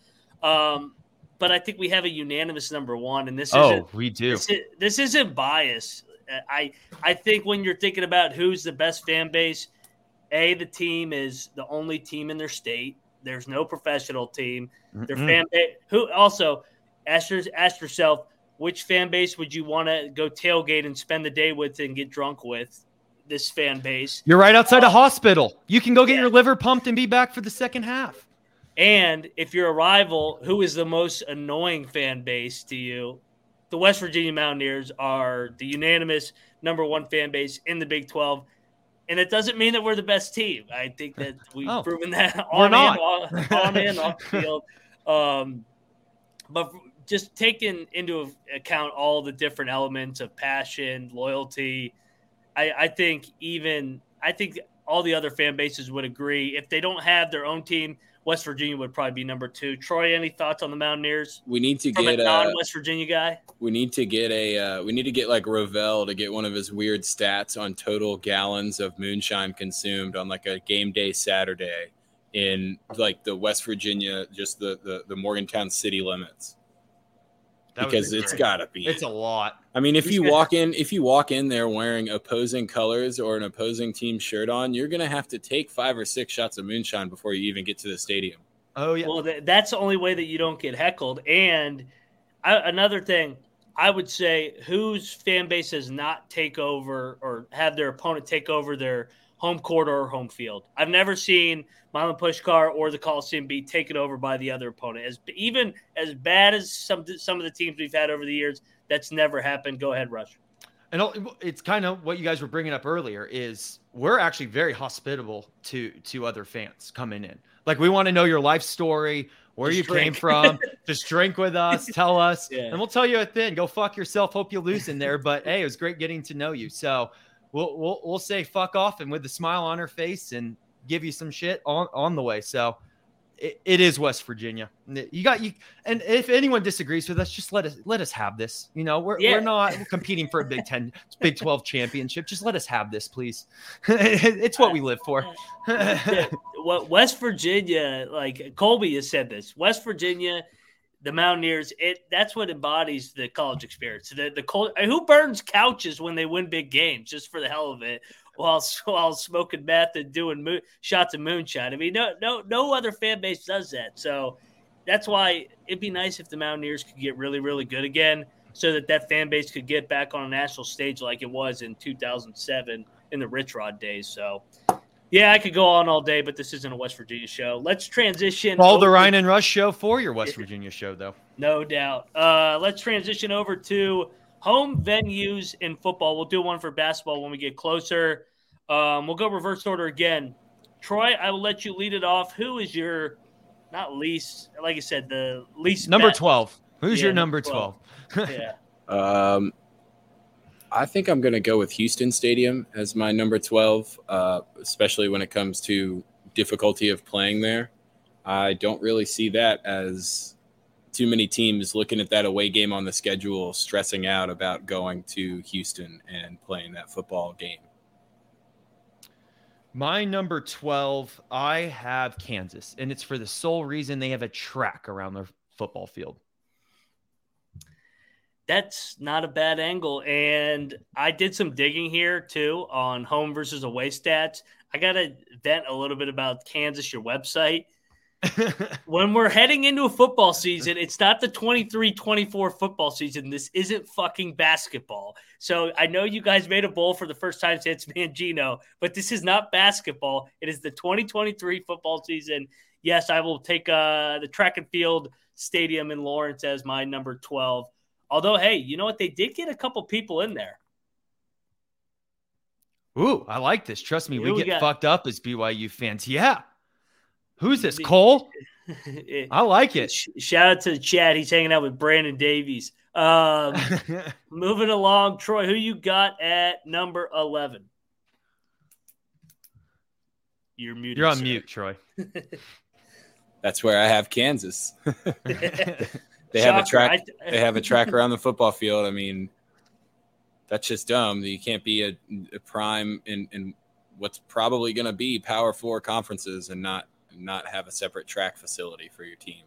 Um, but I think we have a unanimous number one, and this oh we do. This, is, this isn't bias. I I think when you're thinking about who's the best fan base a, the team is the only team in their state. There's no professional team. Their mm-hmm. fan base. Who also ask, ask yourself which fan base would you want to go tailgate and spend the day with and get drunk with? This fan base. You're right outside uh, a hospital. You can go get yeah. your liver pumped and be back for the second half. And if you're a rival, who is the most annoying fan base to you? The West Virginia Mountaineers are the unanimous number one fan base in the Big 12 and it doesn't mean that we're the best team. I think that we've oh, proven that on and off, on and off the field. Um, but just taking into account all the different elements of passion, loyalty, I, I think even I think all the other fan bases would agree if they don't have their own team West Virginia would probably be number two. Troy, any thoughts on the Mountaineers? We need to From get a non-West Virginia guy. We need to get a. Uh, we need to get like Rovell to get one of his weird stats on total gallons of moonshine consumed on like a game day Saturday in like the West Virginia, just the the, the Morgantown city limits. That because it's got to be. It's a lot. I mean, if you walk in, if you walk in there wearing opposing colors or an opposing team shirt on, you're gonna have to take five or six shots of moonshine before you even get to the stadium. Oh yeah. Well, th- that's the only way that you don't get heckled. And I, another thing, I would say, whose fan base does not take over or have their opponent take over their home court or home field. I've never seen Milan Puskar or the Coliseum be taken over by the other opponent. As even as bad as some some of the teams we've had over the years, that's never happened. Go ahead, Rush. And it's kind of what you guys were bringing up earlier is we're actually very hospitable to to other fans coming in. Like we want to know your life story, where Just you drink. came from. Just drink with us, tell us, yeah. and we'll tell you a thing. Go fuck yourself. Hope you lose in there. But hey, it was great getting to know you. So we'll we'll, we'll say fuck off and with a smile on her face and give you some shit on on the way. So it, it is West Virginia. You got you, and if anyone disagrees with us, just let us let us have this. You know, we're yeah. we're not competing for a Big Ten, Big Twelve championship. Just let us have this, please. it's what we live for. what West Virginia, like Colby has said this, West Virginia the Mountaineers, it that's what embodies the college experience. The the who burns couches when they win big games just for the hell of it, while while smoking meth and doing moon, shots of moonshine. I mean, no no no other fan base does that. So that's why it'd be nice if the Mountaineers could get really really good again, so that that fan base could get back on a national stage like it was in 2007 in the Rich Rod days. So yeah, I could go on all day, but this isn't a West Virginia show. Let's transition. All the Ryan and Rush show for your West Virginia show, though. No doubt. Uh, let's transition over to home venues in football. We'll do one for basketball when we get closer. Um, we'll go reverse order again. Troy, I will let you lead it off. Who is your not least, like I said, the least number bet- 12. Who's Yeah, your number number 12. 12? Yeah. Um, I think I'm going to go with Houston Stadium as my number 12, uh, especially when it comes to difficulty of playing there. I don't really see that as too many teams looking at that away game on the schedule, stressing out about going to Houston and playing that football game. My number 12, I have Kansas, and it's for the sole reason they have a track around their football field. That's not a bad angle. And I did some digging here too on home versus away stats. I got to vent a little bit about Kansas, your website. When we're heading into a football season, it's not the 23 24 football season. This isn't fucking basketball. So I know you guys made a bowl for the first time since Mangino, but this is not basketball. It is the 2023 football season. Yes, I will take uh, the track and field stadium in Lawrence as my number 12. Although, hey, you know what? They did get a couple people in there. Ooh, I like this. Trust me, we we get got? fucked up as BYU fans. Yeah. Who's this? Cole? I like it. Shout out to Chad. He's hanging out with Brandon Davies. Um, moving along, Troy, who you got at number 11? You're muted. You're on sir. mute, Troy. That's where I have Kansas. They have a track. They have a track around the football field. I mean, that's just dumb. You can't be a, a prime in, in what's probably going to be Power Four conferences and not not have a separate track facility for your team.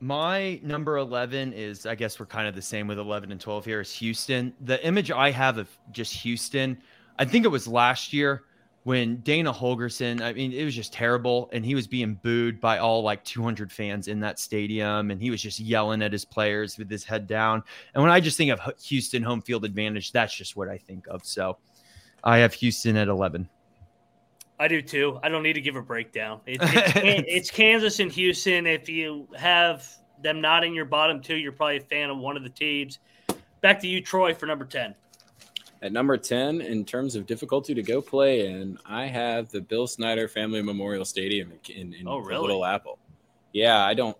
My number 11 is, I guess we're kind of the same with 11 and 12 here, is Houston. The image I have of just Houston, I think it was last year when Dana Holgorsen, I mean, it was just terrible. And he was being booed by all like 200 fans in that stadium. And he was just yelling at his players with his head down. And when I just think of Houston home field advantage, that's just what I think of. So I have Houston at 11. I do too. I don't need to give a breakdown. It, it's, it's Kansas and Houston. If you have them not in your bottom two, you're probably a fan of one of the teams. Back to you, Troy, for number 10. At number 10, in terms of difficulty to go play in, I have the Bill Snyder Family Memorial Stadium in, in Oh, really? Little Apple. Yeah, I don't.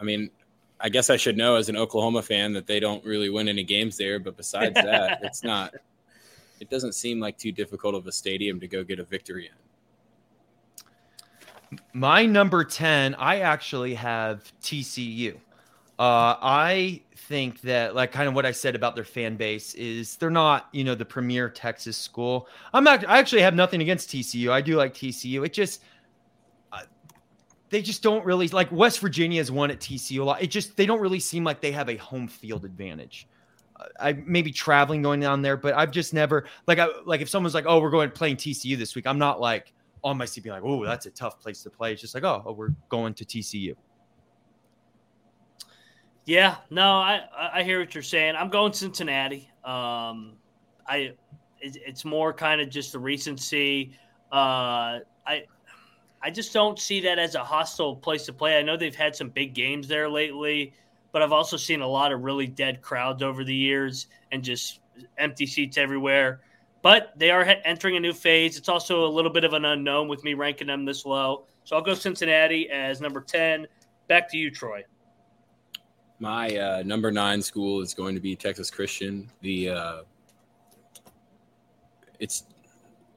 I mean, I guess I should know as an Oklahoma fan that they don't really win any games there, but besides that, it's not. It doesn't seem like too difficult of a stadium to go get a victory in. My number 10, I actually have TCU. Uh, I think that, like, kind of what I said about their fan base is they're not, you know, the premier Texas school. I'm not, I actually have nothing against TCU. I do like TCU. It just, uh, they just don't really, like, West Virginia has won at TCU a lot. It just, they don't really seem like they have a home field advantage. I maybe traveling going down there, but I've just never, like, I, like, if someone's like, oh, we're going playing TCU this week, I'm not like, on my seat being like, oh, that's a tough place to play. It's just like, oh, oh, we're going to TCU. Yeah, no, I I hear what you're saying. I'm going Cincinnati. Um, I it, it's more kind of just the recency. Uh, I I just don't see that as a hostile place to play. I know they've had some big games there lately, but I've also seen a lot of really dead crowds over the years and just empty seats everywhere. But they are entering a new phase. It's also a little bit of an unknown with me ranking them this low. So I'll go Cincinnati as number 10. Back to you, Troy. My uh, number nine school is going to be Texas Christian. The uh, it's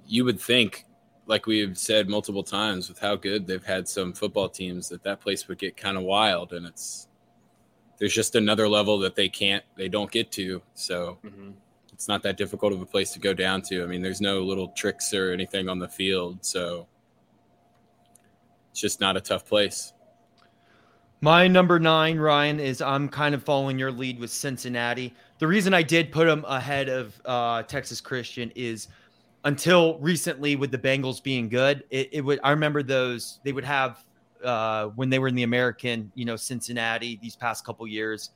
you would think, like we've said multiple times, with how good they've had some football teams, that that place would get kind of wild, and it's there's just another level that they can't, they don't get to. So it's not that difficult of a place to go down to. I mean, there's no little tricks or anything on the field, so it's just not a tough place. My number nine, Ryan, is I'm kind of following your lead with Cincinnati. The reason I did put them ahead of uh, Texas Christian is until recently, with the Bengals being good, it, it would. I remember those they would have uh, when they were in the American, you know, Cincinnati these past couple years,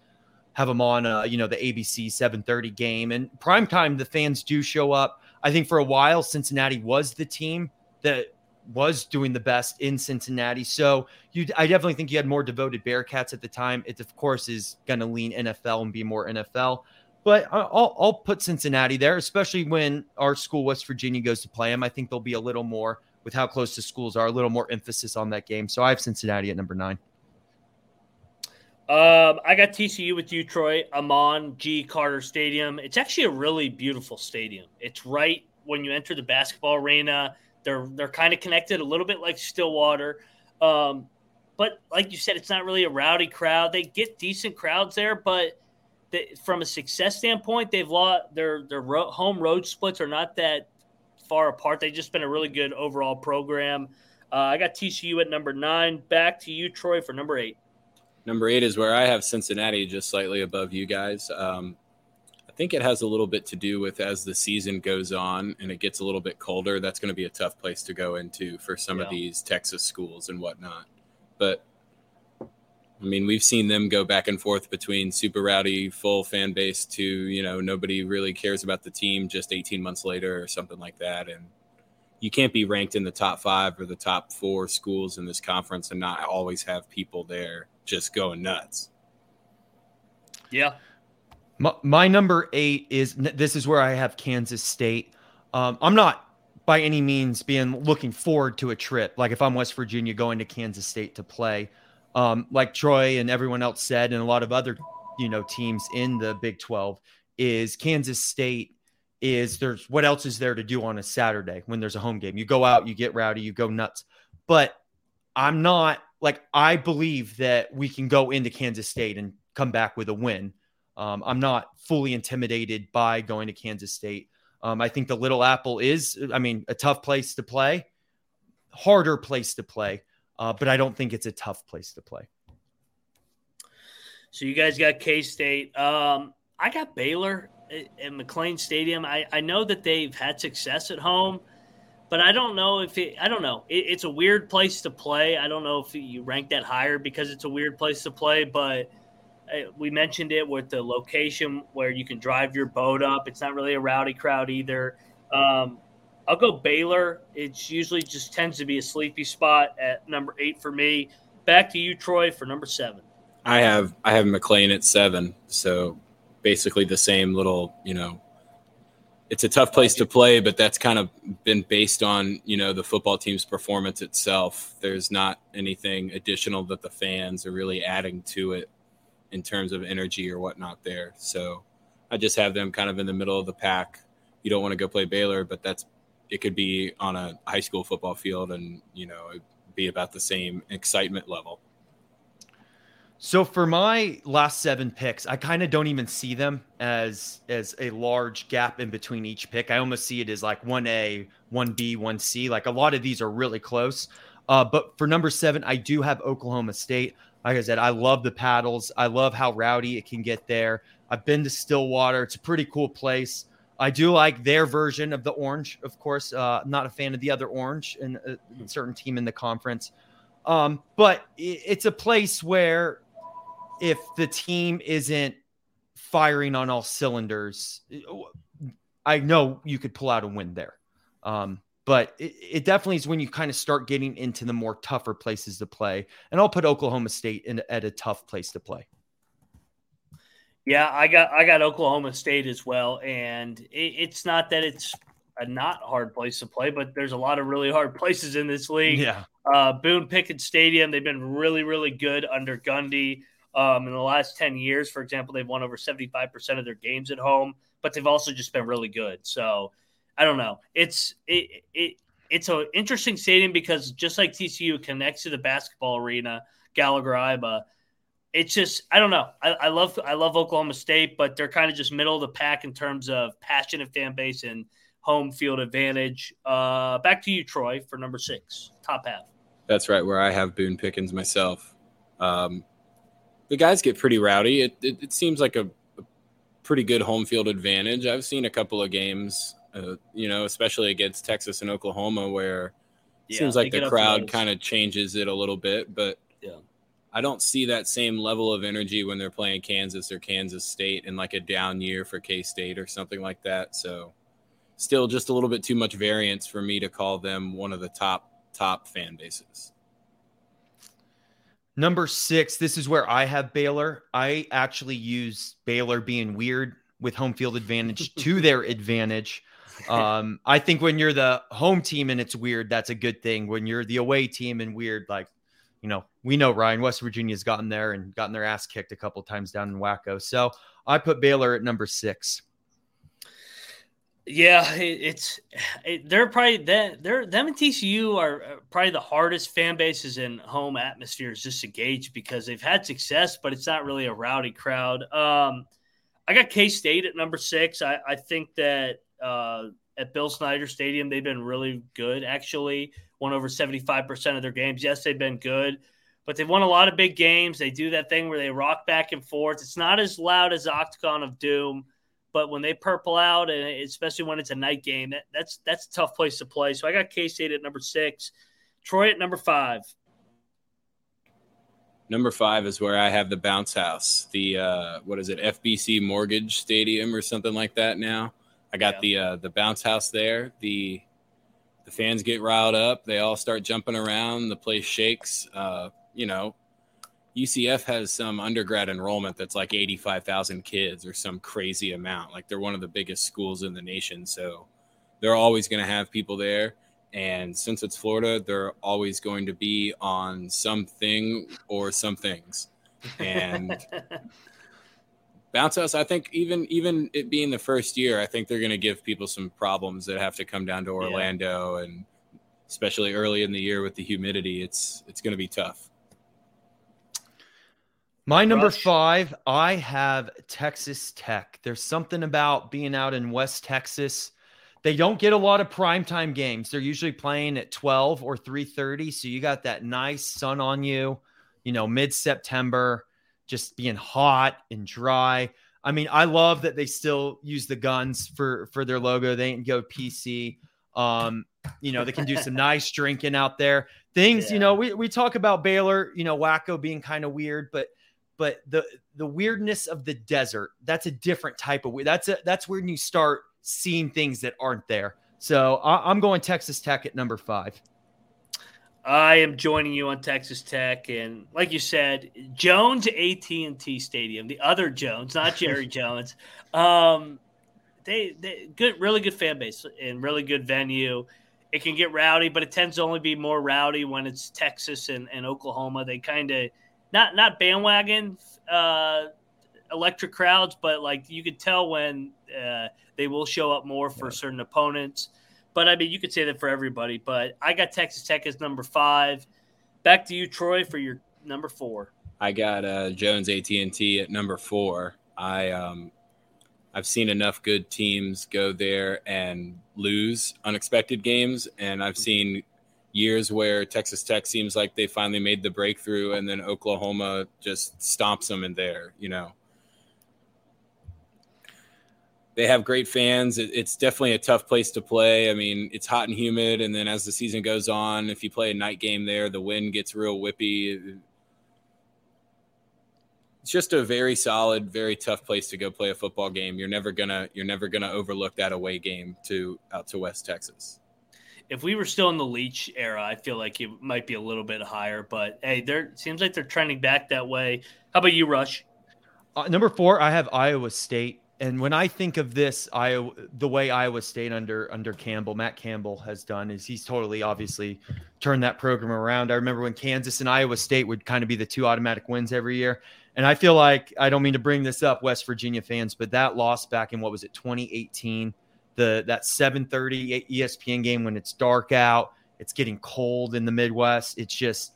have them on, uh, you know, the ABC 7:30 game and primetime. The fans do show up. I think for a while, Cincinnati was the team that was doing the best in Cincinnati. So you, I definitely think you had more devoted Bearcats at the time. It of course is going to lean NFL and be more NFL. but I'll, I'll put Cincinnati there, especially when our school, West Virginia, goes to play them. I think there'll be a little more with how close the schools are, a little more emphasis on that game. So I have Cincinnati at number nine. Um, I got TCU with you, Troy. Amon G. Carter Stadium. It's actually a really beautiful stadium. It's right when you enter the basketball arena. They're they're kind of connected a little bit like Stillwater. Um, but like you said, it's not really a rowdy crowd. They get decent crowds there, but they, from a success standpoint, they've lost their their home road splits are not that far apart. They've just been a really good overall program. Uh, I got TCU at number nine. Back to you, Troy, for number eight. Number eight is where I have Cincinnati just slightly above you guys. Um, I think it has a little bit to do with as the season goes on and it gets a little bit colder. That's going to be a tough place to go into for some yeah. of these Texas schools and whatnot. But I mean, we've seen them go back and forth between super rowdy, full fan base to, you know, nobody really cares about the team just 18 months later or something like that. And you can't be ranked in the top five or the top four schools in this conference and not always have people there just going nuts. Yeah. My, my number eight is this is where I have Kansas State. Um, I'm not by any means being looking forward to a trip. Like if I'm West Virginia going to Kansas State to play, um, like Troy and everyone else said, and a lot of other, you know, teams in the Big 12, is Kansas State is there's what else is there to do on a Saturday when there's a home game? You go out, you get rowdy, you go nuts. But I'm not like I believe that we can go into Kansas State and come back with a win. Um, I'm not fully intimidated by going to Kansas State. Um, I think the Little Apple is, I mean, a tough place to play, harder place to play uh, but I don't think it's a tough place to play. So you guys got K State. Um, I got Baylor at McLane Stadium. I, I know that they've had success at home, but I don't know if it. I don't know. It, it's a weird place to play. I don't know if you rank that higher because it's a weird place to play, but uh, we mentioned it with the location where you can drive your boat up. It's not really a rowdy crowd either. Um, I'll go Baylor. It's usually just tends to be a sleepy spot at number eight for me. Back to you, Troy, for number seven. I have I have McLane at seven, so basically the same little you know. It's a tough place to play, but that's kind of been based on you know the football team's performance itself. There's not anything additional that the fans are really adding to it in terms of energy or whatnot there. So I just have them kind of in the middle of the pack. You don't want to go play Baylor, but that's it could be on a high school football field and you know be about the same excitement level. So for my last seven picks i kind of don't even see them as as a large gap in between each pick. I almost see it as like 1a 1b 1c like a lot of these are really close. Uh, but for number seven i do have oklahoma state. Like i said i love the paddles. I love how rowdy it can get there. I've been to stillwater. It's a pretty cool place I do like their version of the orange, of course. Uh, not a fan of the other orange in a certain team in the conference. Um, but it's a place where if the team isn't firing on all cylinders, I know you could pull out a win there. Um, but it, it, definitely is when you kind of start getting into the more tougher places to play. And I'll put Oklahoma State in, at a tough place to play. Yeah, I got I got Oklahoma State as well, and it, it's not that it's a not hard place to play, but there's a lot of really hard places in this league. Yeah, uh, Boone Pickens Stadium, they've been really really good under Gundy. Um, in the last ten years, for example, they've won over seventy five percent of their games at home, but they've also just been really good. So I don't know. It's it it it's an interesting stadium because just like TCU connects to the basketball arena, Gallagher Iba it's just I don't know. I, I, love I love Oklahoma State, but they're kind of just middle of the pack in terms of passionate fan base and home field advantage. Uh, back to you, Troy, for number six, top half. That's right, where I have Boone Pickens myself. Um, the guys get pretty rowdy. It, it, it seems like a, a, pretty good home field advantage. I've seen a couple of games, uh, you know, especially against Texas and Oklahoma, where it yeah, seems like the crowd kind of changes it a little bit, but yeah I don't see that same level of energy when they're playing Kansas or Kansas State in like a down year for K State or something like that. So, still just a little bit too much variance for me to call them one of the top top fan bases. Number six, this is where I have Baylor. I actually use Baylor being weird with home field advantage to their advantage. Um, I think when you're the home team and it's weird, that's a good thing. When you're the away team and weird, like, you know, we know Ryan West Virginia's gotten there and gotten their ass kicked a couple times down in Waco. So I put Baylor at number six. Yeah, it, it's it, they're probably that they're them and TCU are uh, probably the hardest fan bases in home atmospheres just to gauge because they've had success, but it's not really a rowdy crowd. Um, I got K State at number six. I, I think that uh, at Bill Snyder Stadium they've been really good. Actually, won over seventy five percent of their games. Yes, they've been good, but they've won a lot of big games. They do that thing where they rock back and forth. It's not as loud as Octagon of Doom but when they purple out, and especially when it's a night game, that, that's that's a tough place to play. So I got K State at number six, Troy at number five. Number five is where I have the bounce house, the uh, what is it, FBC Mortgage Stadium or something like that. Now I got yeah. the uh, the bounce house there. The the fans get riled up. They all start jumping around. The place shakes. Uh, you know, UCF has some undergrad enrollment that's like 85,000 kids or some crazy amount. Like they're one of the biggest schools in the nation. So they're always going to have people there. And since it's Florida, they're always going to be on something or some things. And bounce house, I think even even it being the first year, I think they're going to give people some problems that have to come down to Orlando yeah. and especially early in the year with the humidity, it's it's going to be tough. My number Rush. five, I have Texas Tech. There's something about being out in West Texas. They don't get a lot of primetime games. They're usually playing at 12 or 3:30. So you got that nice sun on you, you know, mid-September, just being hot and dry. I mean, I love that they still use the guns for for their logo. They ain't go PC. Um, you know, they can do some nice drinking out there. Things, yeah. you know, we, we talk about Baylor, you know, Waco being kind of weird, but but the the weirdness of the desert that's a different type of weird. that's a, that's when you start seeing things that aren't there so I, i'm going texas tech at number five I am joining you on Texas Tech, and like you said, Jones AT and T Stadium, the other Jones, not Jerry Jones. Um, they, they good, really good fan base and really good venue. It can get rowdy, but it tends to only be more rowdy when it's Texas and, and Oklahoma. They kind of not not bandwagon uh, electric crowds, but like you could tell when uh, they will show up more for yeah. certain opponents. But I mean, you could say that for everybody. But I got Texas Tech as number five. Back to you, Troy, for your number four. I got uh, Jones AT and T at number four. I um, I've seen enough good teams go there and lose unexpected games, and I've seen years where Texas Tech seems like they finally made the breakthrough, and then Oklahoma just stomps them in there. You know, they have great fans. it's definitely a tough place to play. I mean, it's hot and humid, and then as the season goes on, if you play a night game there, the wind gets real whippy. It's just a very solid, very tough place to go play a football game. You're never gonna you're never gonna overlook that away game to out to West Texas if we were still in the Leach era, I feel like it might be a little bit higher. But hey, there seems like they're trending back that way. How about you, Rush? Uh, number four, I have Iowa State. And when I think of this, Iowa, the way Iowa State under under Campbell, Matt Campbell has done is he's totally obviously turned that program around. I remember when Kansas and Iowa State would kind of be the two automatic wins every year. And I feel like I don't mean to bring this up, West Virginia fans, but that loss back in what was it, 2018 the that 7:30 ESPN game when it's dark out, it's getting cold in the Midwest. It's just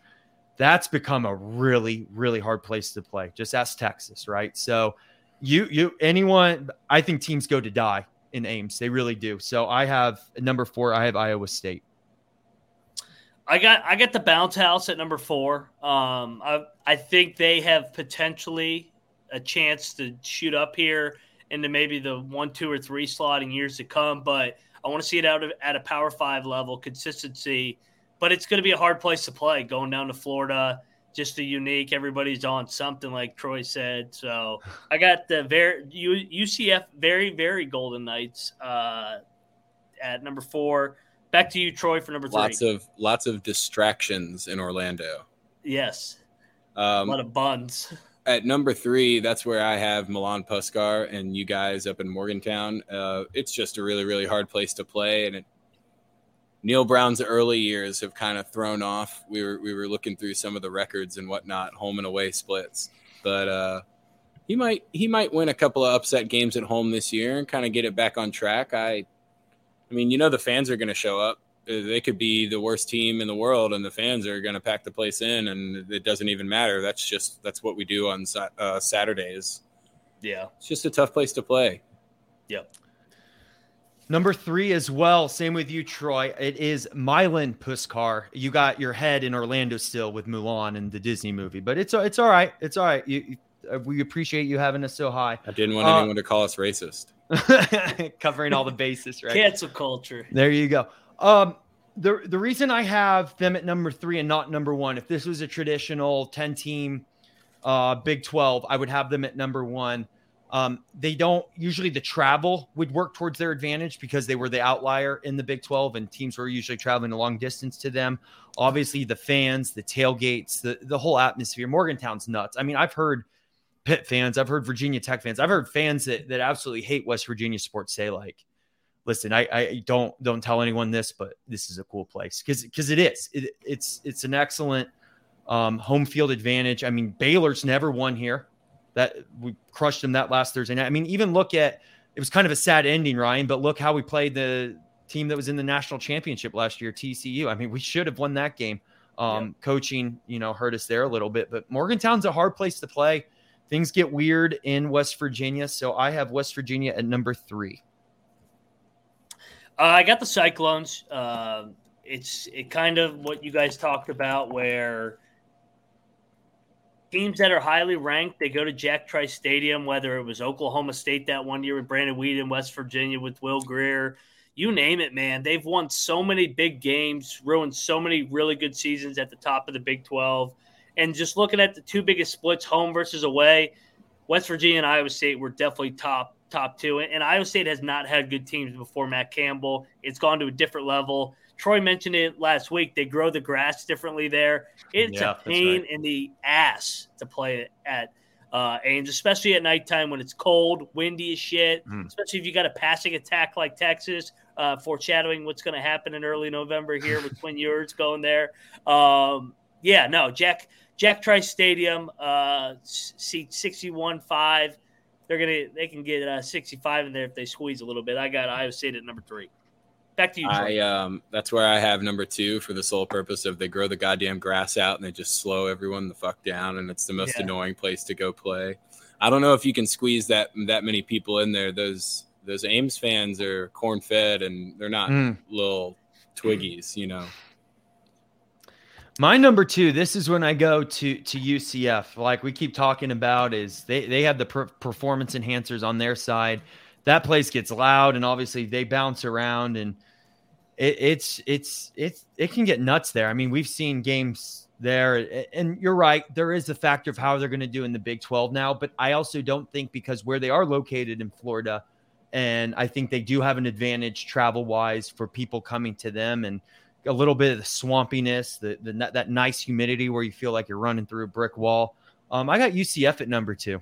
that's become a really really hard place to play. Just ask Texas, right? So you you anyone I think teams go to die in Ames. They really do. So I have number 4, I have Iowa State. I got I got the bounce house at number 4. Um I I think they have potentially a chance to shoot up here into maybe the one, two, or three slot in years to come. But I want to see it out of, at a Power Five level, consistency. But it's going to be a hard place to play going down to Florida. Just a unique. Everybody's on something, like Troy said. So I got the very UCF very very Golden Knights uh, at number four. Back to you, Troy, for number three. Lots of lots of distractions in Orlando. Yes, um, a lot of buns. at number three, that's where I have Milan Puskar and you guys up in Morgantown. Uh, it's just a really, really hard place to play, and it, Neal Brown's early years have kind of thrown off. We were we were looking through some of the records and whatnot, home and away splits, but uh, he might he might win a couple of upset games at home this year and kind of get it back on track. I, I mean, you know, the fans are going to show up. They could be the worst team in the world and the fans are going to pack the place in and it doesn't even matter. That's just that's what we do on uh, saturdays. Yeah. It's just a tough place to play. Yep Number three as well. Same with you, Troy. It is Milan Puskar. You got your head in Orlando still with Mulan and the Disney movie, but it's it's all right. It's all right. You, you, uh, we appreciate you having us so high. I didn't want uh, anyone to call us racist. Covering all the bases, right? Cancel culture. There you go. Um, the the reason I have them at number three and not number one, if this was a traditional ten team uh, Big Twelve, I would have them at number one. Um, they don't usually the travel would work towards their advantage because they were the outlier in the Big 12 and teams were usually traveling a long distance to them. Obviously, the fans, the tailgates, the, the whole atmosphere. Morgantown's nuts. I mean, I've heard Pitt fans, I've heard Virginia Tech fans, I've heard fans that, that absolutely hate West Virginia sports say, like, listen, I, I don't don't tell anyone this, but this is a cool place because because it is. It, it's it's an excellent um, home field advantage. I mean, Baylor's never won here. That we crushed them that last Thursday night. I mean, even look at it was kind of a sad ending, Ryan, but look how we played the team that was in the national championship last year, TCU. I mean, we should have won that game. Um, Coaching, you know, hurt us there a little bit, but Morgantown's a hard place to play. Things get weird in West Virginia, so I have West Virginia at number three. Uh, I got the Cyclones. Uh, it's it kind of what you guys talked about, where teams that are highly ranked they go to Jack Trice Stadium. Whether it was Oklahoma State that one year with Brandon Weeden, West Virginia with Will Grier, you name it, man. They've won so many big games, ruined so many really good seasons at the top of the Big Twelve, and just looking at the two biggest splits, home versus away. West Virginia and Iowa State were definitely top top two. And Iowa State has not had good teams before Matt Campbell. It's gone to a different level. Troy mentioned it last week. They grow the grass differently there. It's yeah, a pain right. in the ass to play at uh, Ames, especially at nighttime when it's cold, windy as shit. Mm. Especially if you got a passing attack like Texas, uh, foreshadowing what's going to happen in early November here with Quinn Ewers going there. Um, yeah, no, Jack Jack Trice Stadium, uh, seat sixty one five they're gonna they can get uh, 65 in there if they squeeze a little bit. I got Iowa State at number three. Back to you. Troy. I um that's where I have number two for the sole purpose of they grow the goddamn grass out and they just slow everyone the fuck down and it's the most yeah. annoying place to go play. I don't know if you can squeeze that that many people in there. Those those Ames fans are corn fed and they're not mm. little twiggies, you know. My number two, this is when I go to to UCF. Like we keep talking about, is they they have the per- performance enhancers on their side. That place gets loud, and obviously they bounce around, and it, it's it's it's it can get nuts there. I mean, we've seen games there, and you're right. There is the factor of how they're going to do in the Big Twelve now, but I also don't think because where they are located in Florida, and I think they do have an advantage travel wise for people coming to them and a little bit of the swampiness, the, the that nice humidity where you feel like you're running through a brick wall. Um, I got UCF at number two.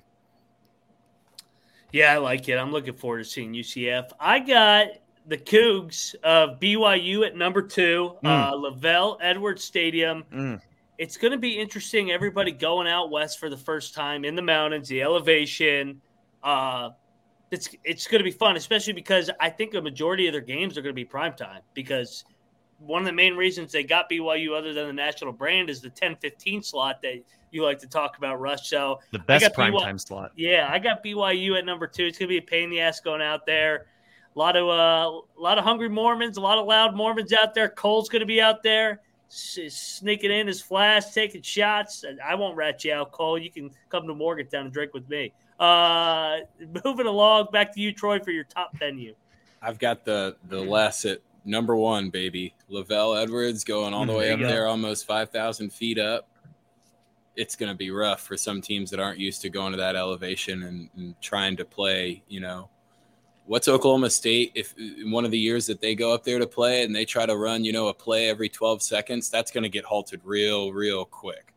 Yeah, I like it. I'm looking forward to seeing UCF. I got the Cougs of BYU at number two, mm. uh, LaVell Edwards Stadium. Mm. It's going to be interesting. Everybody going out west for the first time in the mountains, the elevation. Uh, it's it's going to be fun, especially because I think a majority of their games are going to be prime time because – one of the main reasons they got BYU other than the national brand is the 10-15 slot that you like to talk about, Rush. So the best prime BYU, time slot. Yeah, I got BYU at number two. It's gonna be a pain in the ass going out there. A lot of uh, a lot of hungry Mormons, a lot of loud Mormons out there. Cole's gonna be out there sneaking in his flash, taking shots. I won't rat you out, Cole. You can come to Morgantown and drink with me. Uh, moving along, back to you, Troy, for your top venue. I've got the the less at number one, baby. LaVell Edwards going all the way up go. there, almost 5,000 feet up. It's going to be rough for some teams that aren't used to going to that elevation and, and, trying to play. You know, what's Oklahoma State? If one of the years that they go up there to play and they try to run, you know, a play every 12 seconds, that's going to get halted real, real quick.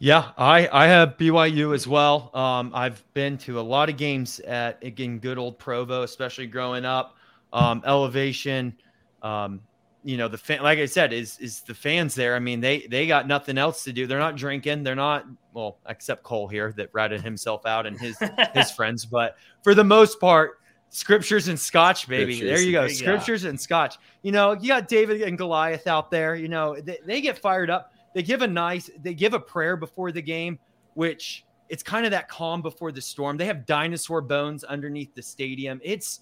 Yeah, I I have BYU as well. Um, I've been to a lot of games at again good old Provo, especially growing up. Um, elevation, um, you know the fan. Like I said, is is the fans there? I mean, they they got nothing else to do. They're not drinking. They're not well, except Cole here that ratted himself out and his his friends. But for the most part, scriptures and scotch, baby. Scriptures. There you go, scriptures and scotch. You know, you got David and Goliath out there. You know, they, they get fired up they give a nice they give a prayer before the game which it's kind of that calm before the storm they have dinosaur bones underneath the stadium it's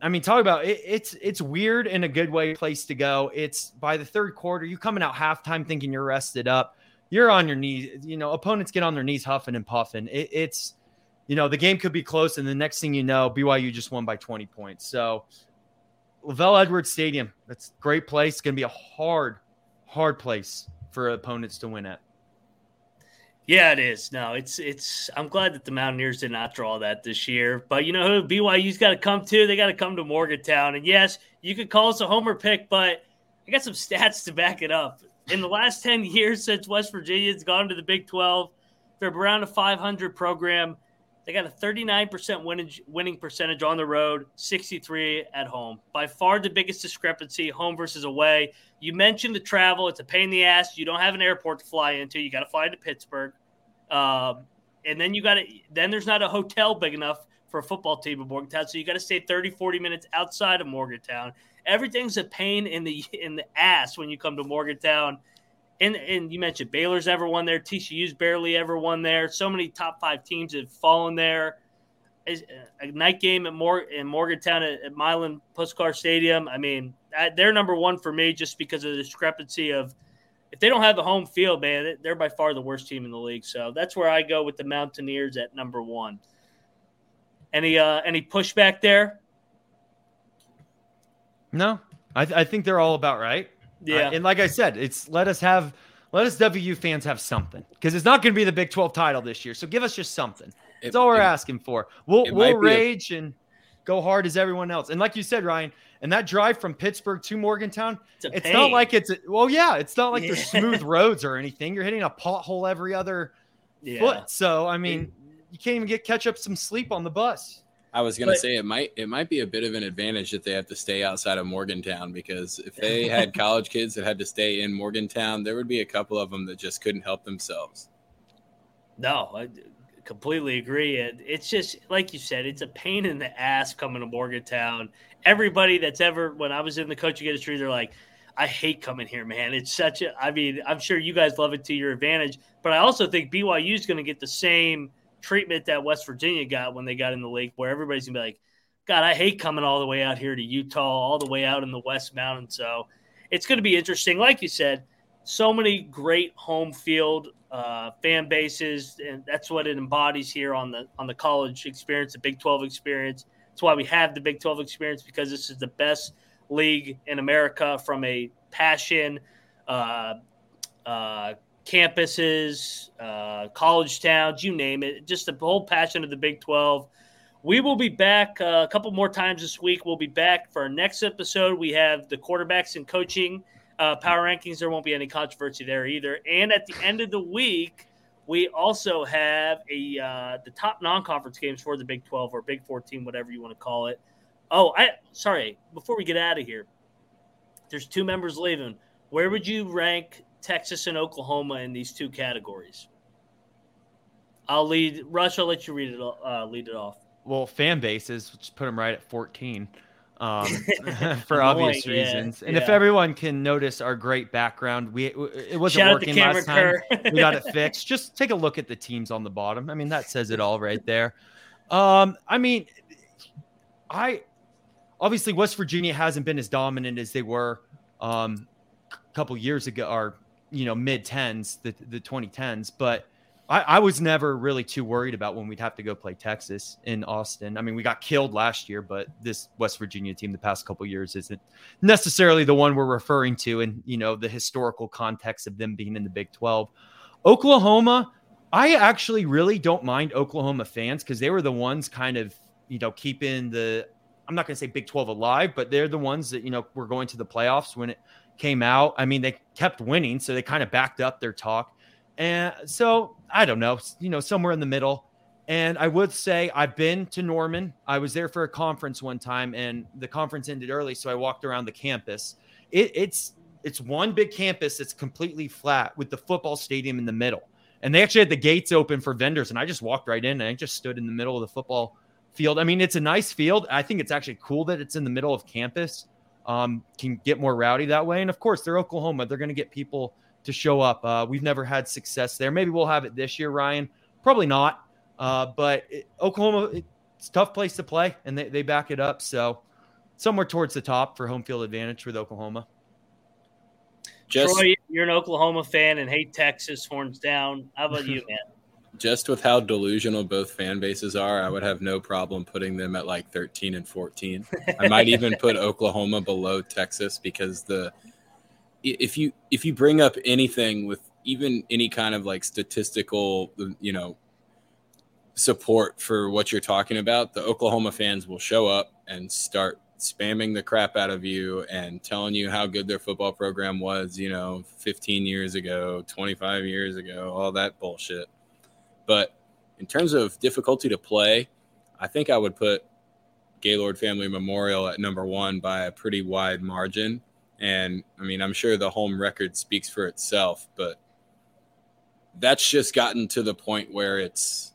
i mean talk about it, it's it's weird in a good way place to go it's by the third quarter you coming out halftime thinking you're rested up you're on your knees you know opponents get on their knees huffing and puffing it, it's you know the game could be close and the next thing you know byu just won by 20 points so LaVell Edwards Stadium. That's great place. It's going to be a hard, hard place for opponents to win at. Yeah, it is. No, it's it's. I'm glad that the Mountaineers did not draw that this year. But you know who BYU's got to come to? They got to come to Morgantown. And yes, you could call us a homer pick, but I got some stats to back it up. In the last ten years since West Virginia's gone to the Big 12, they're around a 500 program. They got a 39% winning, winning percentage on the road, 63 at home. By far the biggest discrepancy, home versus away. You mentioned the travel; it's a pain in the ass. You don't have an airport to fly into. You got to fly to Pittsburgh, um, and then you got to. Then there's not a hotel big enough for a football team in Morgantown, so you got to stay 30, 40 minutes outside of Morgantown. Everything's a pain in the in the ass when you come to Morgantown and and you mentioned Baylor's ever won there. TCU's barely ever won there. So many top five teams have fallen there. A night game at Mor- in Morgantown at, at Milan Puskar Stadium. I mean, they're number one for me just because of the discrepancy of if they don't have the home field, man, they're by far the worst team in the league. So that's where I go with the Mountaineers at number one. Any uh, any pushback there? No, I, th- I think they're all about right. Yeah. Uh, and like I said, it's let us have let us WU fans have something because it's not going to be the Big 12 title this year. So give us just something. That's it, all we're it, asking for. We'll we'll rage a- and go hard as everyone else. And like you said, Ryan, and that drive from Pittsburgh to Morgantown, it's, it's not like it's a, well, yeah, it's not like yeah. there's smooth roads or anything. You're hitting a pothole every other yeah. foot. So I mean, you can't even get catch up some sleep on the bus. I was gonna but, say it might it might be a bit of an advantage that they have to stay outside of Morgantown because if they had college kids that had to stay in Morgantown, there would be a couple of them that just couldn't help themselves. No, I completely agree. It's just like you said, it's a pain in the ass coming to Morgantown. Everybody that's ever when I was in the coaching industry, they're like, I hate coming here, man. It's such a I mean, I'm sure you guys love it to your advantage, but I also think BYU is going to get the same – treatment that West Virginia got when they got in the league, where everybody's gonna be like, God, I hate coming all the way out here to Utah, all the way out in the West Mountain. So it's to be interesting. Like you said, so many great home field uh, fan bases, and that's what it embodies here on the on the college experience, the Big Twelve experience. That's why we have the Big Twelve experience because this is the best league in America from a passion, uh, uh, campuses, uh, college towns, you name it. Just the whole passion of the Big 12. We will be back uh, a couple more times this week. We'll be back for our next episode. We have the quarterbacks and coaching uh, power rankings. There won't be any controversy there either. And at the end of the week, we also have a uh, the top non-conference games for the Big 12 or Big 14, whatever you want to call it. Oh, I sorry. Before we get out of here, there's two members leaving. Where would you rank Texas and Oklahoma in these two categories. I'll lead. Rush, I'll let you read it. Uh, lead it off. Well, fan bases, just put them right at fourteen, um, for obvious yeah, reasons. And yeah. if everyone can notice our great background, we it wasn't Shout working last time. we got it fixed. Just take a look at the teams on the bottom. I mean, that says it all right there. Um, I mean, I obviously West Virginia hasn't been as dominant as they were um, a couple years ago, or you know mid tens, the the 2010s, but. I, I, was never really too worried about when we'd have to go play Texas in Austin. I mean, we got killed last year, but this West Virginia team the past couple years isn't necessarily the one we're referring to and you know the historical context of them being in the Big 12. Oklahoma, I actually really don't mind Oklahoma fans because they were the ones kind of you know keeping the I'm not going to say Big 12 alive, but they're the ones that you know were going to the playoffs when it came out. I mean, they kept winning, so they kind of backed up their talk. And so I don't know, you know, somewhere in the middle. And I would say I've been to Norman. I was there for a conference one time, and the conference ended early, so I walked around the campus. It, it's it's one big campus that's completely flat with the football stadium in the middle. And they actually had the gates open for vendors, and I just walked right in and I just stood in the middle of the football field. I mean, it's a nice field. I think it's actually cool that it's in the middle of campus. Um, can get more rowdy that way. And of course, they're Oklahoma. They're going to get people to show up. Uh, we've never had success there. Maybe we'll have it this year, Ryan. Probably not. Uh, but it, Oklahoma, it's a tough place to play, and they, they back it up. So somewhere towards the top for home field advantage with Oklahoma. Just, Troy, you're an Oklahoma fan and hate Texas, horns down. How about you, man? Just with how delusional both fan bases are, I would have no problem putting them at like 13 and 14. I might even put Oklahoma below Texas because the if you if you bring up anything with even any kind of like statistical, you know, support for what you're talking about, the Oklahoma fans will show up and start spamming the crap out of you and telling you how good their football program was, you know, 15 years ago, 25 years ago, all that bullshit. But in terms of difficulty to play, I think I would put Gaylord Family Memorial at number one by a pretty wide margin. And I mean, I'm sure the home record speaks for itself, but that's just gotten to the point where it's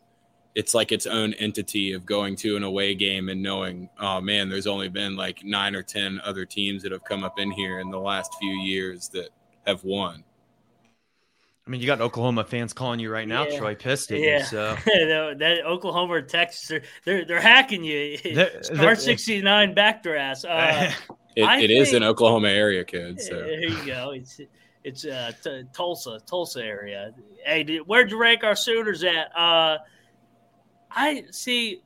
it's like its own entity of going to an away game and knowing, oh man, there's only been like nine or 10 other teams that have come up in here in the last few years that have won. I mean, you got Oklahoma fans calling you right now, yeah. Troy, pissed at yeah. you. So that Oklahoma or Texas, they're they're, they're hacking you. They're, Star sixty nine back their ass. Uh, it, it think, is an Oklahoma area kid. So there you go. It's it's uh, t- Tulsa, Tulsa area. Hey, did, where'd you rank our Sooners at? Uh, I see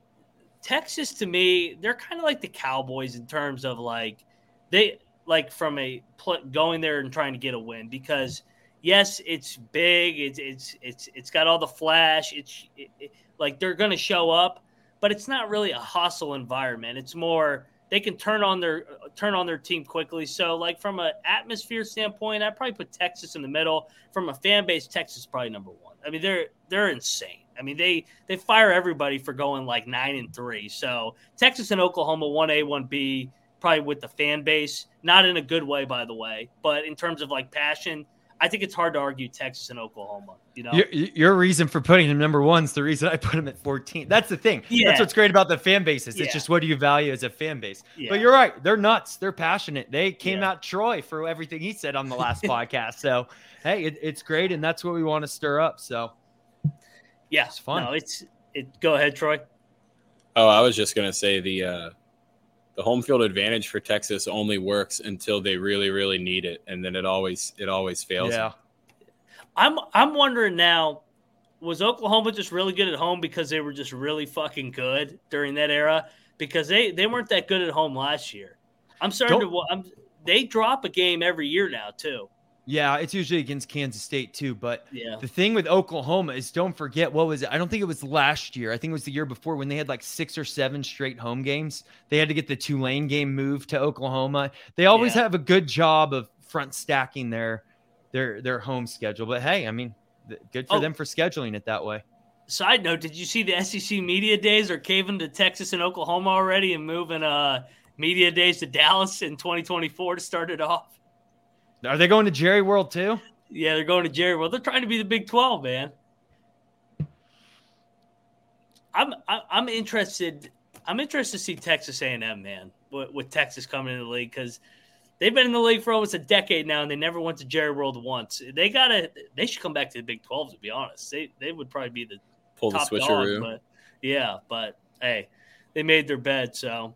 Texas to me, they're kind of like the Cowboys in terms of like they like from a pl- going there and trying to get a win because yes, it's big, it's it's it's it's got all the flash, it's it, it, like they're to show up, but it's not really a hostile environment. It's more they can turn on their turn on their team quickly. So, like from an atmosphere standpoint, I probably put Texas in the middle. From a fan base, Texas is probably number one. I mean, they're they're insane. I mean, they they fire everybody for going like nine and three. So Texas and Oklahoma, one A, one B, probably with the fan base, not in a good way, by the way, but in terms of like passion, I think it's hard to argue Texas and Oklahoma. You know, your, your reason for putting him number one is the reason I put him at 14. That's the thing. Yeah. That's what's great about the fan bases. It's just what do you value as a fan base. Yeah. But you're right. They're nuts. They're passionate. They came yeah. out Troy for everything he said on the last podcast. So, hey, it, it's great. And that's what we want to stir up. So, yeah, it's fun. No, it's it. Go ahead, Troy. Oh, I was just gonna say the uh, the home field advantage for Texas only works until they really, really need it, and then it always it always fails. Yeah. I'm I'm wondering now, was Oklahoma just really good at home because they were just really fucking good during that era? Because they they weren't that good at home last year. I'm starting Don't, to. I'm, they drop a game every year now too. Yeah, it's usually against Kansas State too. But yeah. the thing with Oklahoma is don't forget what was it? I don't think it was last year. I think it was the year before when they had like six or seven straight home games. They had to get the Tulane game moved to Oklahoma. They always yeah. have a good job of front stacking their their their home schedule. But hey, I mean, good for oh. them for scheduling it that way. Side note: Did you see the SEC media days are caving to Texas and Oklahoma already and moving uh media days to Dallas in 2024 to start it off? Are they going to Jerry World too? Yeah, they're going to Jerry World. They're trying to be the Big 12, man. I'm I'm interested. I'm interested to see Texas A&M, man, with, with Texas coming into the league because they've been in the league for almost a decade now, and they never went to Jerry World once. They gotta. They should come back to the Big 12. To be honest, they they would probably be the pull the switcheroo. Dog, but yeah, but hey, they made their bed, so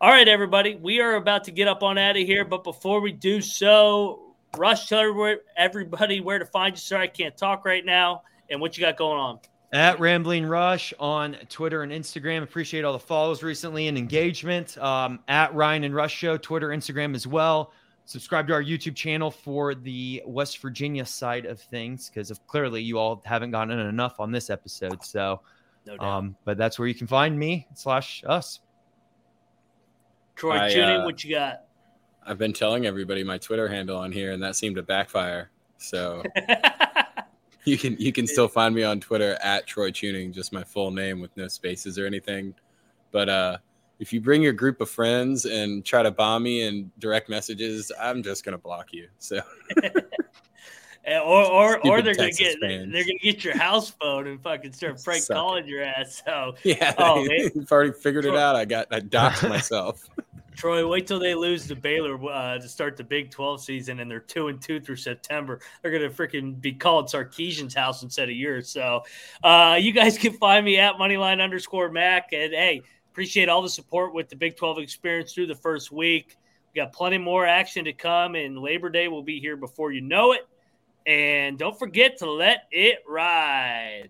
all right, everybody, we are about to get up on out of here, but before we do so, Rush, tell everybody where to find you. Sorry, I can't talk right now, and what you got going on. At Rambling Rush on Twitter and Instagram. Appreciate all the follows recently and engagement. Um, at Ryan and Rush Show, Twitter, Instagram as well. Subscribe to our YouTube channel for the West Virginia side of things because clearly you all haven't gotten enough on this episode. So, no um, but that's where you can find me slash us. Troy, I, tune in. Uh, what you got? I've been telling everybody my Twitter handle on here, and that seemed to backfire. So you can you can still find me on Twitter at Troy Chewning, just my full name with no spaces or anything. But uh, if you bring your group of friends and try to bomb me in direct messages, I'm just gonna block you. So. or or, or they're gonna get fans. they're gonna get your house phone and fucking start prank Suck calling it. your ass. So yeah, oh, they, have already figured Troy, it out. I got I doxed myself. Troy, wait till they lose to Baylor uh, to start the Big Twelve season, and they're two and two through September. They're gonna freaking be called Sarkisian's house instead of yours. So, uh, you guys can find me at Moneyline underscore Mac, and hey, appreciate all the support with the Big Twelve experience through the first week. We got plenty more action to come, and Labor Day will be here before you know it. And don't forget to let it ride.